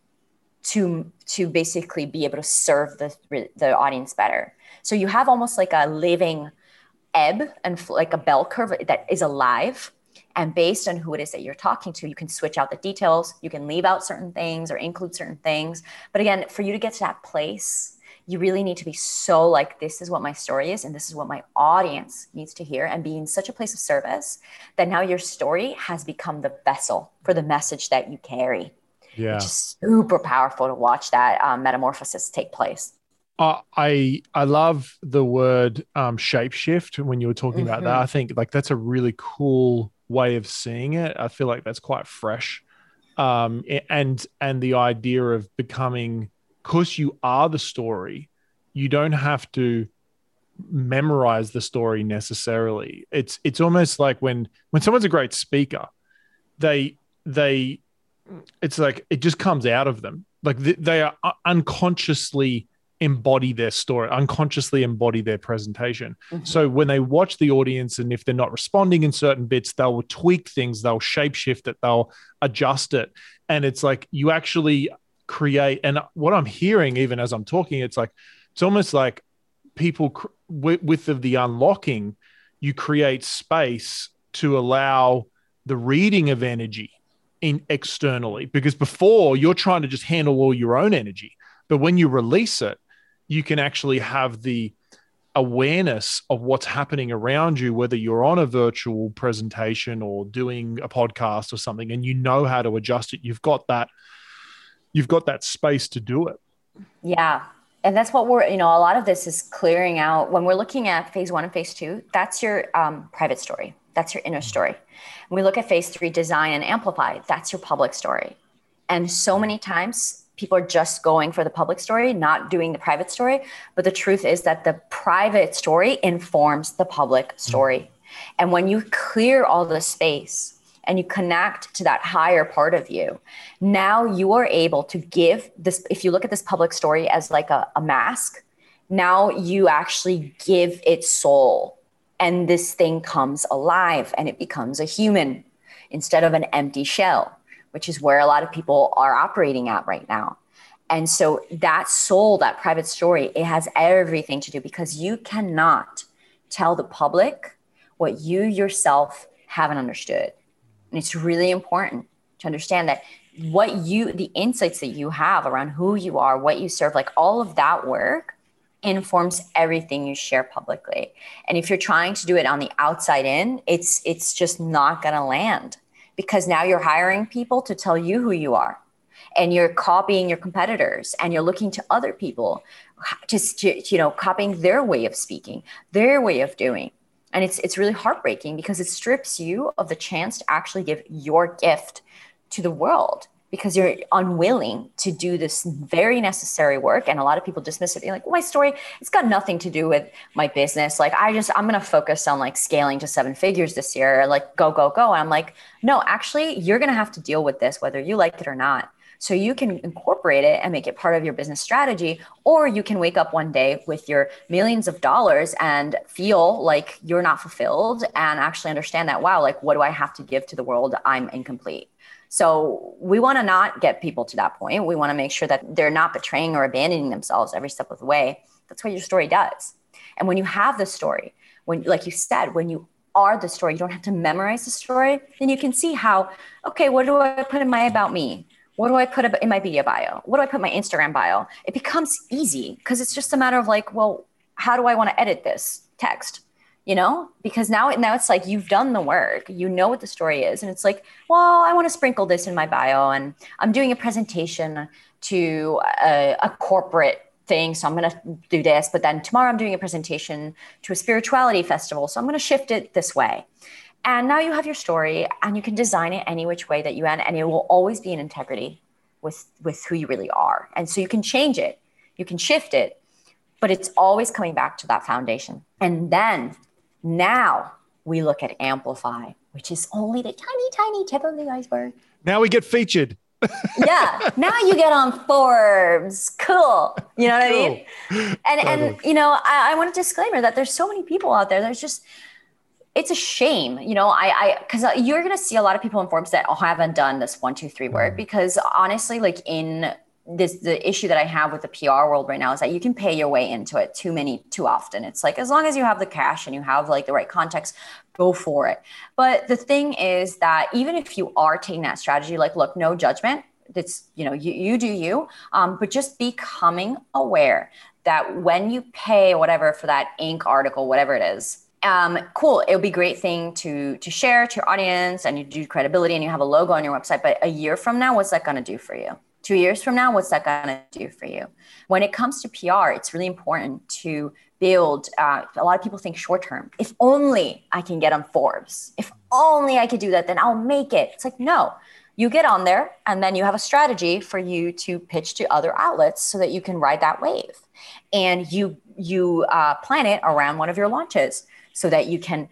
to to basically be able to serve the the audience better. So you have almost like a living ebb and like a bell curve that is alive and based on who it is that you're talking to you can switch out the details you can leave out certain things or include certain things. But again for you to get to that place you really need to be so like this is what my story is and this is what my audience needs to hear and be in such a place of service that now your story has become the vessel for the message that you carry yeah it's super powerful to watch that um, metamorphosis take place uh, I I love the word um, shapeshift when you were talking mm-hmm. about that. Mm-hmm. I think like that's a really cool way of seeing it. I feel like that's quite fresh, um, and and the idea of becoming because you are the story, you don't have to memorize the story necessarily. It's it's almost like when when someone's a great speaker, they they it's like it just comes out of them. Like they, they are unconsciously embody their story, unconsciously embody their presentation. Mm-hmm. So when they watch the audience and if they're not responding in certain bits, they'll tweak things, they'll shapeshift it, they'll adjust it. And it's like you actually create and what i'm hearing even as i'm talking it's like it's almost like people cr- with, with the, the unlocking you create space to allow the reading of energy in externally because before you're trying to just handle all your own energy but when you release it you can actually have the awareness of what's happening around you whether you're on a virtual presentation or doing a podcast or something and you know how to adjust it. You've got that you've got that space to do it. Yeah. And that's what we're, you know, a lot of this is clearing out when we're looking at phase one and phase two. That's your um, private story. That's your inner story. When we look at phase three, design and amplify, that's your public story. And so many times people are just going for the public story, not doing the private story. But the truth is that the private story informs the public story. And when you clear all the space and you connect to that higher part of you, now you are able to give this. If you look at this public story as like a, a mask, now you actually give it soul. And this thing comes alive and it becomes a human instead of an empty shell, which is where a lot of people are operating at right now. And so that soul, that private story, it has everything to do because you cannot tell the public what you yourself haven't understood. And it's really important to understand that what you, the insights that you have around who you are, what you serve, like all of that work informs everything you share publicly. And if you're trying to do it on the outside in, it's it's just not going to land because now you're hiring people to tell you who you are. And you're copying your competitors and you're looking to other people just to, you know copying their way of speaking, their way of doing and it's it's really heartbreaking because it strips you of the chance to actually give your gift to the world because you're unwilling to do this very necessary work. And a lot of people dismiss it being like well, my story it's got nothing to do with my business. Like i just i'm going to focus on like scaling to seven figures this year. Like go go go. And i'm like no actually you're going to have to deal with this whether you like it or not so you can incorporate it and make it part of your business strategy, or you can wake up one day with your millions of dollars and feel like you're not fulfilled and actually understand that, wow, like what do I have to give to the world? I'm incomplete. So we want to not get people to that point. We want to make sure that they're not betraying or abandoning themselves every step of the way. That's what your story does. And when you have the story, when like you said, when you are the story, you don't have to memorize the story, then you can see how, okay, what do I put in my about me? What do I put in my media bio? What do I put in my Instagram bio? It becomes easy because it's just a matter of like, well, how do I want to edit this text? You know, because now now it's like you've done the work, you know what the story is, and it's like, well, I want to sprinkle this in my bio, and I'm doing a presentation to a, a corporate thing, so I'm going to do this. But then tomorrow I'm doing a presentation to a spirituality festival, so I'm going to shift it this way And now you have your story and you can design it any which way that you want, and it will always be in integrity with, with who you really are. And so you can change it, you can shift it, but it's always coming back to that foundation. And then now we look at Amplify, which is only the tiny, tiny tip of the iceberg. Now we get featured. yeah. Now you get on Forbes. Cool. You know what cool. I mean? And totally. and you know, I, I want a disclaimer that there's so many people out there. There's just it's a shame, you know. I, I, because you're gonna see a lot of people in Forbes that haven't done this one, two, three work. Mm. Because honestly, like in this, the issue that I have with the PR world right now is that you can pay your way into it too many, too often. It's like as long as you have the cash and you have like the right context, go for it. But the thing is that even if you are taking that strategy, like, look, no judgment. It's you know, you you do you, um, but just becoming aware that when you pay whatever for that Inc. article, whatever it is, um, cool. It would be a great thing to to share to your audience, and you do credibility, and you have a logo on your website. But a year from now, what's that going to do for you? Two years from now, what's that going to do for you? When it comes to PR, it's really important to build. Uh, a lot of people think short term. If only I can get on Forbes. If only I could do that, then I'll make it. It's like no. You get on there, and then you have a strategy for you to pitch to other outlets so that you can ride that wave, and you you uh, plan it around one of your launches so that you can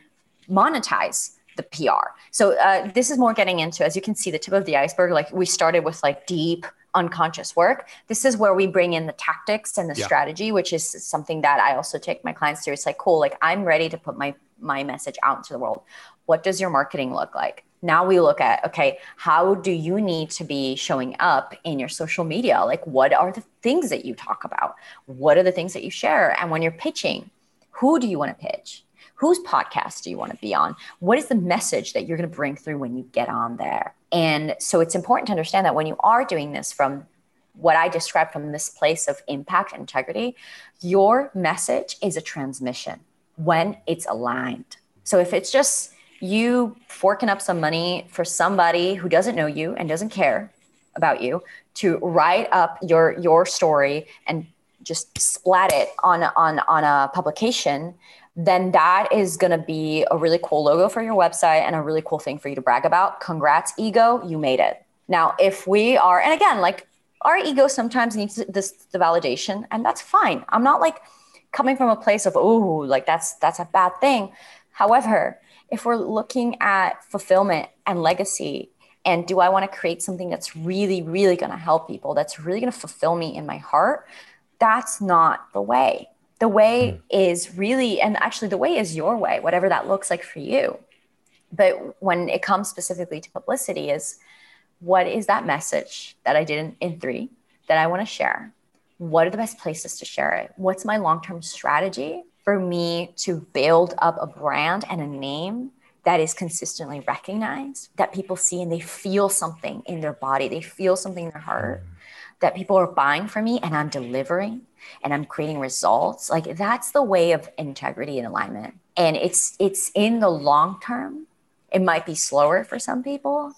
monetize the PR. So uh, this is more getting into, as you can see, the tip of the iceberg. Like we started with like deep unconscious work. This is where we bring in the tactics and the yeah. strategy, which is something that I also take my clients through. It's like, cool, like I'm ready to put my my message out into the world. What does your marketing look like? Now we look at, okay, how do you need to be showing up in your social media? Like, what are the things that you talk about? What are the things that you share? And when you're pitching, who do you want to pitch? Whose podcast do you want to be on? What is the message that you're going to bring through when you get on there? And so it's important to understand that when you are doing this from what I described from this place of impact and integrity, your message is a transmission when it's aligned. So if it's just you forking up some money for somebody who doesn't know you and doesn't care about you to write up your your story and just splat it on on on a publication then that is going to be a really cool logo for your website and a really cool thing for you to brag about. Congrats, ego, you made it. Now, if we are, and again, like our ego sometimes needs this the validation, and that's fine. I'm not like coming from a place of oh, like that's that's a bad thing. However, if we're looking at fulfillment and legacy, and do I want to create something that's really, really going to help people, that's really going to fulfill me in my heart, that's not the way the way mm. is really and actually the way is your way whatever that looks like for you but when it comes specifically to publicity is what is that message that i did in, in three that i want to share what are the best places to share it what's my long-term strategy for me to build up a brand and a name that is consistently recognized that people see and they feel something in their body they feel something in their heart mm. That people are buying from me and i'm delivering and I'm creating results, like that's the way of integrity and alignment. And it's it's in the long term. It might be slower for some people,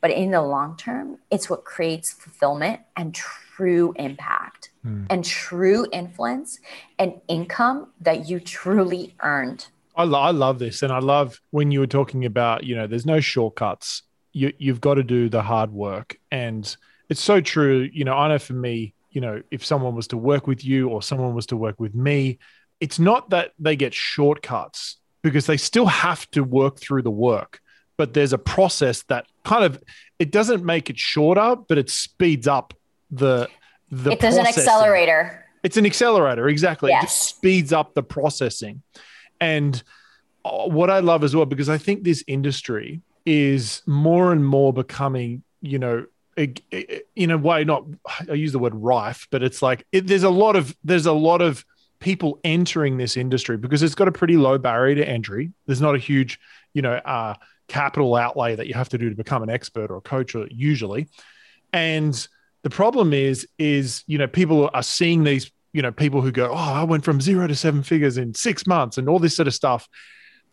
but in the long term, it's what creates fulfillment and true impact mm. and true influence and income that you truly earned. I, lo- I love this. And I love when you were talking about, you know, there's no shortcuts. You, you've got to do the hard work. And it's so true. You know, I know for me, you know, if someone was to work with you or someone was to work with me, it's not that they get shortcuts because they still have to work through the work. But there's a process that kind of it doesn't make it shorter, but it speeds up the the. It does an accelerator. It's an accelerator, exactly. Yes. It just speeds up the processing, and uh, what I love as well because I think this industry is more and more becoming, you know, in a way not i use the word rife but it's like it, there's a lot of there's a lot of people entering this industry because it's got a pretty low barrier to entry. There's not a huge you know uh, capital outlay that you have to do to become an expert or a coach or usually. And the problem is is you know people are seeing these you know people who go oh i went from zero to seven figures in six months and all this sort of stuff.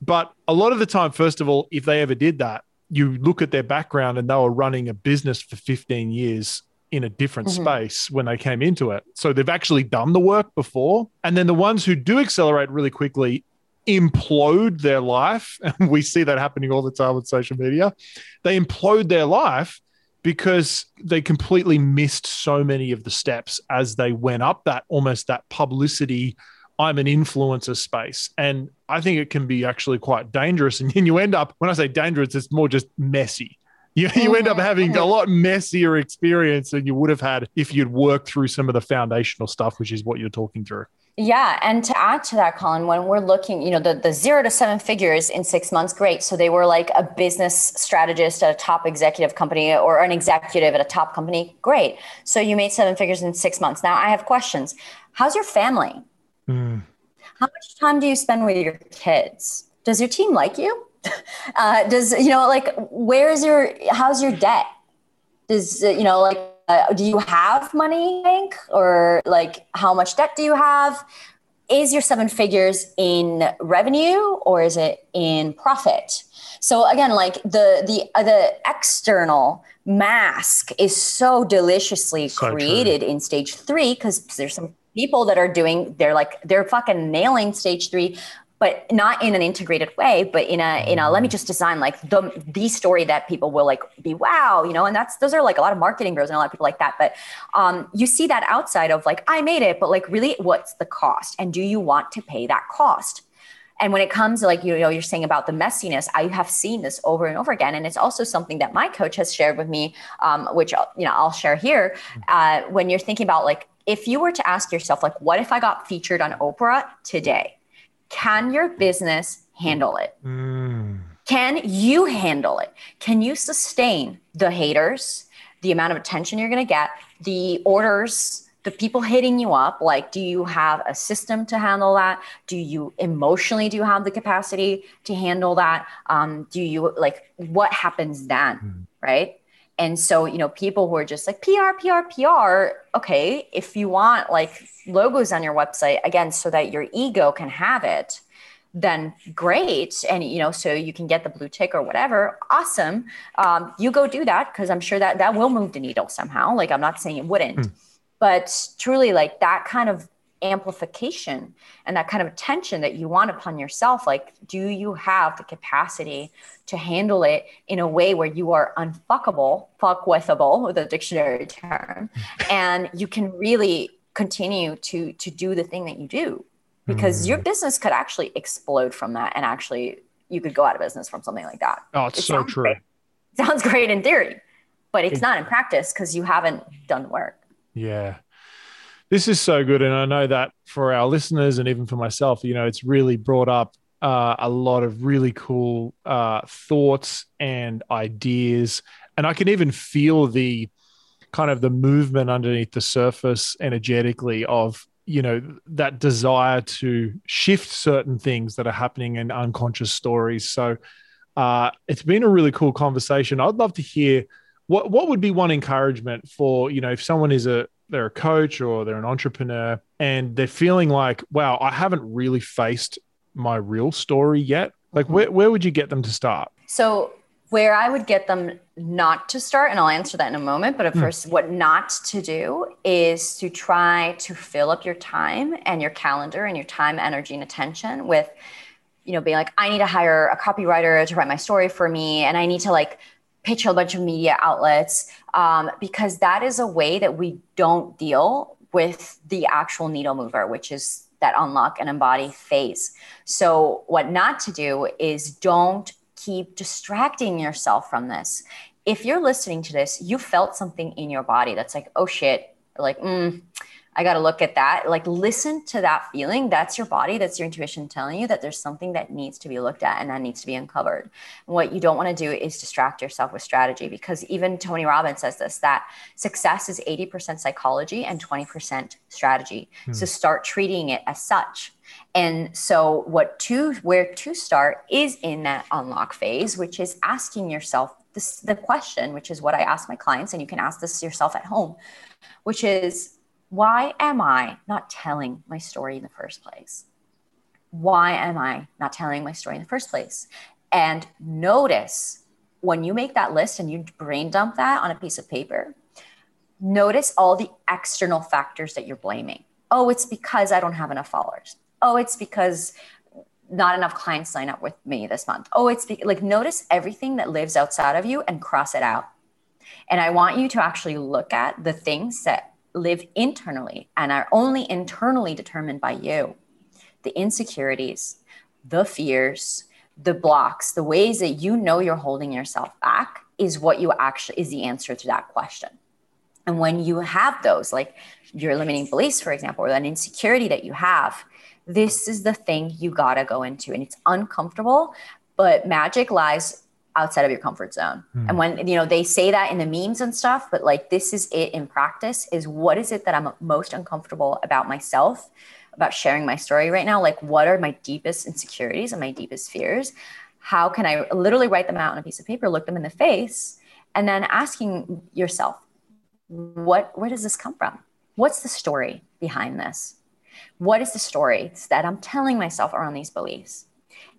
But a lot of the time first of all if they ever did that you look at their background and they were running a business for 15 years in a different mm-hmm. space when they came into it. So they've actually done the work before. And then the ones who do accelerate really quickly, implode their life. And we see that happening all the time with social media. They implode their life because they completely missed so many of the steps as they went up that almost that publicity I'm an influencer space. And I think it can be actually quite dangerous. And you end up, when I say dangerous, it's more just messy. You, you end up mm-hmm. having a mm-hmm. lot messier experience than you would have had if you'd worked through some of the foundational stuff, which is what you're talking through. Yeah. And to add to that, Colin, when we're looking, you know, the, the zero to seven figures in six months, great. So they were like a business strategist at a top executive company or an executive at a top company. Great. So you made seven figures in six months. Now I have questions. How's your family? Mm. How much time do you spend with your kids? Does your team like you? Uh, does, you know, like, where's your, how's your debt? Does, you know, like, uh, do you have money bank or like how much debt do you have is your seven figures in revenue or is it in profit so again like the the uh, the external mask is so deliciously so created true. in stage three because there's some people that are doing they're like they're fucking nailing stage three but not in an integrated way but in a in a let me just design like the the story that people will like be wow you know and that's those are like a lot of marketing bros and a lot of people like that but um, you see that outside of like i made it but like really what's the cost and do you want to pay that cost? And when it comes to like you know you're saying about the messiness i have seen this over and over again and it's also something that my coach has shared with me um, which you know i'll share here uh, when you're thinking about like if you were to ask yourself like what if i got featured on Oprah today can your business handle it? Mm. Can you handle it? Can you sustain the haters, the amount of attention you're going to get, the orders, the people hitting you up? Like, do you have a system to handle that? Do you emotionally do you have the capacity to handle that? Um, do you like what happens then? Mm. Right. And so, you know, people who are just like PR, PR, PR, okay, if you want like logos on your website, again, so that your ego can have it, then great. And, you know, so you can get the blue tick or whatever, awesome. Um, you go do that because I'm sure that that will move the needle somehow. Like, I'm not saying it wouldn't. Mm. But truly, like that kind of amplification and that kind of attention that you want upon yourself like do you have the capacity to handle it in a way where you are unfuckable fuck withable with a dictionary term and you can really continue to to do the thing that you do? Because mm. your business could actually explode from that and actually you could go out of business from something like that. Oh it's it so true. great. sounds great in theory but it's it, not in practice because you haven't done the work. Yeah this is so good. And I know that for our listeners and even for myself, you know, it's really brought up uh, a lot of really cool uh, thoughts and ideas. And I can even feel the kind of the movement underneath the surface energetically of you know that desire to shift certain things that are happening in unconscious stories so uh, it's been a really cool conversation i'd love to hear what what would be one encouragement for you know if someone is a they're a coach or they're an entrepreneur and they're feeling like, wow, I haven't really faced my real story yet. Like, where, where would you get them to start? So, where I would get them not to start, and I'll answer that in a moment, but at mm. first, what not to do is to try to fill up your time and your calendar and your time, energy, and attention with, you know, being like, I need to hire a copywriter to write my story for me, and I need to like pitch a bunch of media outlets um, because that is a way that we don't deal with the actual needle mover, which is that unlock and embody phase. So, what not to do is don't keep distracting yourself from this. If you're listening to this, you felt something in your body that's like, oh shit, like, mm, I got to look at that. Like, listen to that feeling. That's your body, that's your intuition telling you that there's something that needs to be looked at and that needs to be uncovered. And what you don't want to do is distract yourself with strategy because even Tony Robbins says this that success is 80% psychology and 20% strategy. Hmm. So, start treating it as such. And so, what to where to start is in that unlock phase, which is asking yourself this, the question, which is what I ask my clients, and you can ask this yourself at home, which is why am I not telling my story in the first place? Why am I not telling my story in the first place? And notice when you make that list and you brain dump that on a piece of paper, notice all the external factors that you're blaming. Oh, it's because I don't have enough followers. Oh, it's because not enough clients sign up with me this month. Oh, it's be- like notice everything that lives outside of you and cross it out. And I want you to actually look at the things that live internally and are only internally determined by you the insecurities, the fears, the blocks, the ways that you know you're holding yourself back is what you actually is the answer to that question. And when you have those, like your limiting beliefs, for example, or an insecurity that you have, this is the thing you gotta go into. And it's uncomfortable, but magic lies outside of your comfort zone. And hmm. when you know they say that in the memes and stuff, but like this is it in practice is what is it that I'm most uncomfortable about myself, about sharing my story right now? Like what are my deepest insecurities and my deepest fears? How can I literally write them out on a piece of paper, look them in the face, and then asking yourself, what where does this come from? What's the story behind this? What is the story that I'm telling myself around these beliefs?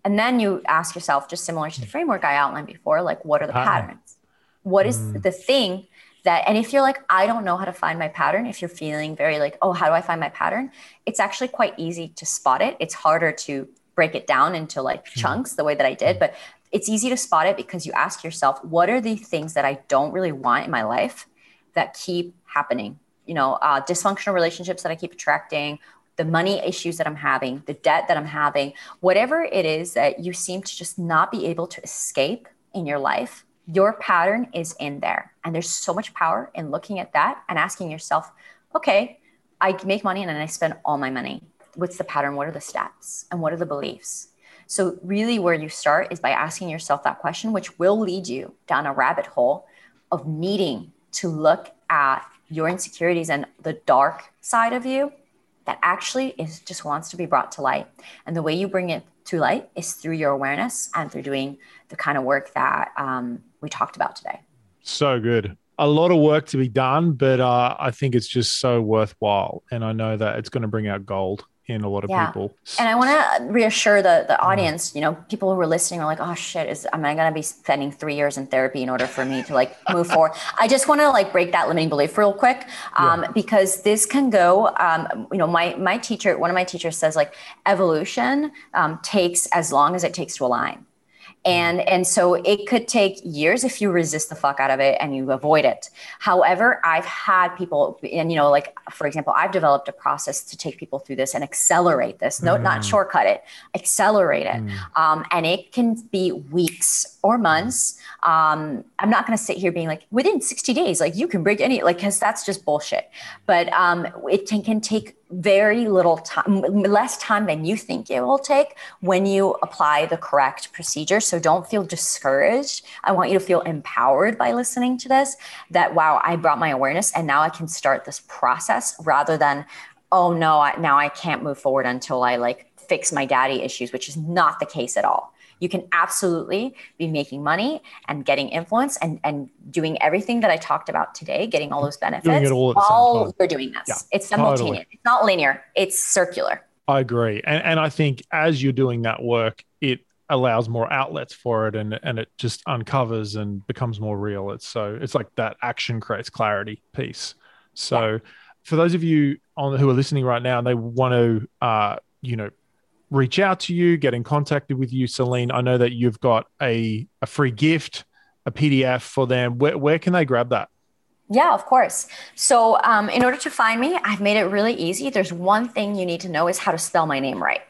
And then you ask yourself, just similar to the framework I outlined before, like, what are the patterns? What is mm. the thing that, and if you're like, I don't know how to find my pattern, if you're feeling very like, oh, how do I find my pattern? It's actually quite easy to spot it. It's harder to break it down into like mm. chunks the way that I did, but it's easy to spot it because you ask yourself, what are the things that I don't really want in my life that keep happening? You know, uh, dysfunctional relationships that I keep attracting, the money issues that I'm having, the debt that I'm having, whatever it is that you seem to just not be able to escape in your life, your pattern is in there. And there's so much power in looking at that and asking yourself, okay, I make money and then I spend all my money. What's the pattern? What are the steps? And what are the beliefs? So, really, where you start is by asking yourself that question, which will lead you down a rabbit hole of needing to look at your insecurities and the dark side of you that actually is just wants to be brought to light. And the way you bring it to light is through your awareness and through doing the kind of work that um, we talked about today. So good. A lot of work to be done, but uh, I think it's just so worthwhile. And I know that it's going to bring out gold in a lot of yeah. people. And I want to reassure the the audience, you know, people who are listening are like, oh shit, is am I going to be spending three years in therapy in order for me to like move forward? I just want to like break that limiting belief real quick, um, yeah. because this can go. Um, you know, my my teacher, one of my teachers says like evolution um, takes as long as it takes to align and and so it could take years if you resist the fuck out of it and you avoid it. However i've had people and you know like for example i've developed a process to take people through this and accelerate this. No mm. not shortcut it accelerate it. Mm. um, and it can be weeks or months. Um, i'm not going to sit here being like within 60 days like you can break any like because that's just bullshit. But um, it can, can take very little time, less time than you think it will take when you apply the correct procedure. So don't feel discouraged. I want you to feel empowered by listening to this that, wow, I brought my awareness and now I can start this process rather than, oh no, I, now I can't move forward until I like fix my daddy issues, which is not the case at all you can absolutely be making money and getting influence and, and doing everything that I talked about today, getting all those benefits while you're doing this. Yeah, it's simultaneous. Totally. It's not linear. It's circular. I agree. And, and I think as you're doing that work, it allows more outlets for it and, and it just uncovers and becomes more real. It's so it's like that action creates clarity piece. So yeah. for those of you on who are listening right now and they want to uh, you know, reach out to you, get in contact with you, Celinne, I know that you've got a, a free gift, a PDF for them. Where, where can they grab that? Yeah, of course. So, um, in order to find me, I've made it really easy. There's one thing you need to know is how to spell my name right.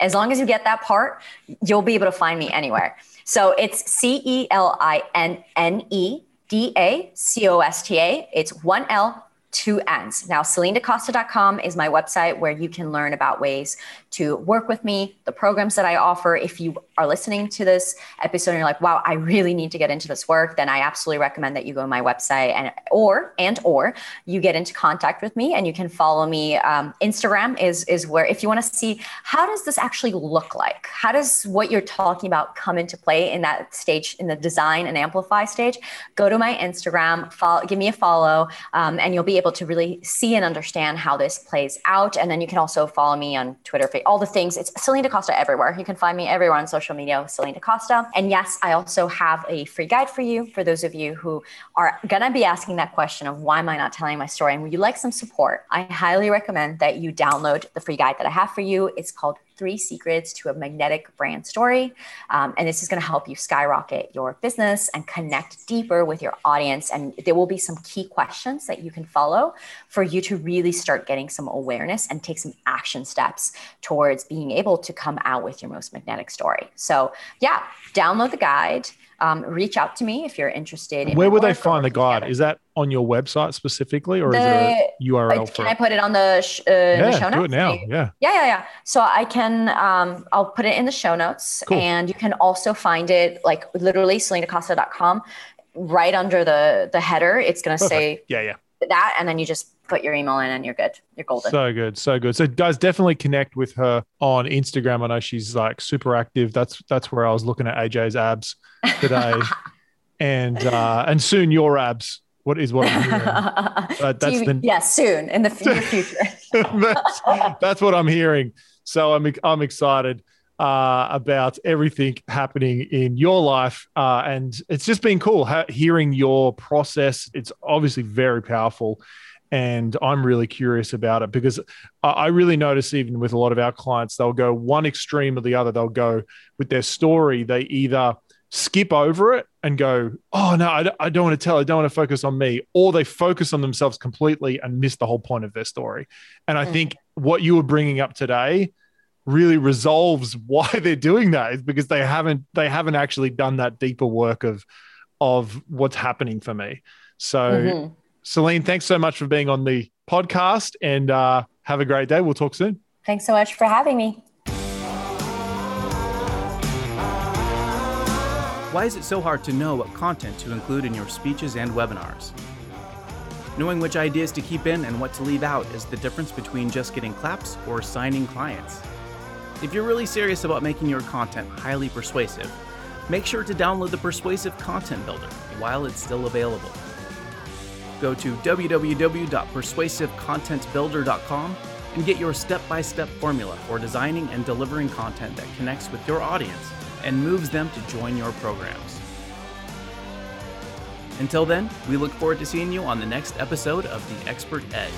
As long as you get that part, you'll be able to find me anywhere. So it's C E L I N N E D A C O S T A. It's one L, two ends. Now, CelinneDaCosta.com is my website where you can learn about ways to work with me, the programs that I offer. If you are listening to this episode and you're like, wow, I really need to get into this work, then I absolutely recommend that you go to my website and or and or you get into contact with me and you can follow me. Um, Instagram is is where if you want to see how does this actually look like? How does what you're talking about come into play in that stage in the design and amplify stage? Go to my Instagram, follow, give me a follow, um, and you'll be able to really see and understand how this plays out. And then you can also follow me on Twitter, all the things. It's Celinne DaCosta everywhere. You can find me everywhere on social media, Celinne DaCosta. And yes, I also have a free guide for you for those of you who are going to be asking that question of why am I not telling my story? And would you like some support? I highly recommend that you download the free guide that I have for you. It's called three secrets to a magnetic brand story. Um, and this is going to help you skyrocket your business and connect deeper with your audience. And there will be some key questions that you can follow for you to really start getting some awareness and take some action steps towards being able to come out with your most magnetic story. So, yeah, download the guide um, reach out to me if you're interested. In Where would they find the guide? Together. Is that on your website specifically, or the, is it a URL? Can I put it on the, sh- uh, yeah, the show notes? Do it now. Yeah. Yeah, yeah, yeah. So I can. Um, I'll put it in the show notes, cool. and you can also find it like literally celinnedacosta.com. Right under the the header, it's going to say yeah, yeah that, and then you just put your email in and you're good. You're golden. So good, so good. So guys, definitely connect with her on Instagram. I know she's like super active. That's that's where I was looking at AJ's abs today, and uh, and soon your abs. What is what I'm hearing? Uh, that's you, the, yeah, soon in the future. that's, that's what I'm hearing. So I'm I'm excited. Uh, about everything happening in your life. Uh, and it's just been cool ha- hearing your process. It's obviously very powerful. And I'm really curious about it because I really notice, even with a lot of our clients, they'll go one extreme or the other. They'll go with their story, they either skip over it and go, oh, no, I, I don't want to tell. I don't want to focus on me. Or they focus on themselves completely and miss the whole point of their story. And I mm. think what you were bringing up today really resolves why they're doing that is because they haven't they haven't actually done that deeper work of of what's happening for me. So mm-hmm. Celinne, thanks so much for being on the podcast and uh, have a great day. We'll talk soon. Thanks so much for having me. Why is it so hard to know what content to include in your speeches and webinars? Knowing which ideas to keep in and what to leave out is the difference between just getting claps or signing clients. If you're really serious about making your content highly persuasive, make sure to download the Persuasive Content Builder while it's still available. Go to www.persuasivecontentbuilder.com and get your step by step formula for designing and delivering content that connects with your audience and moves them to join your programs. Until then, we look forward to seeing you on the next episode of The Expert Edge.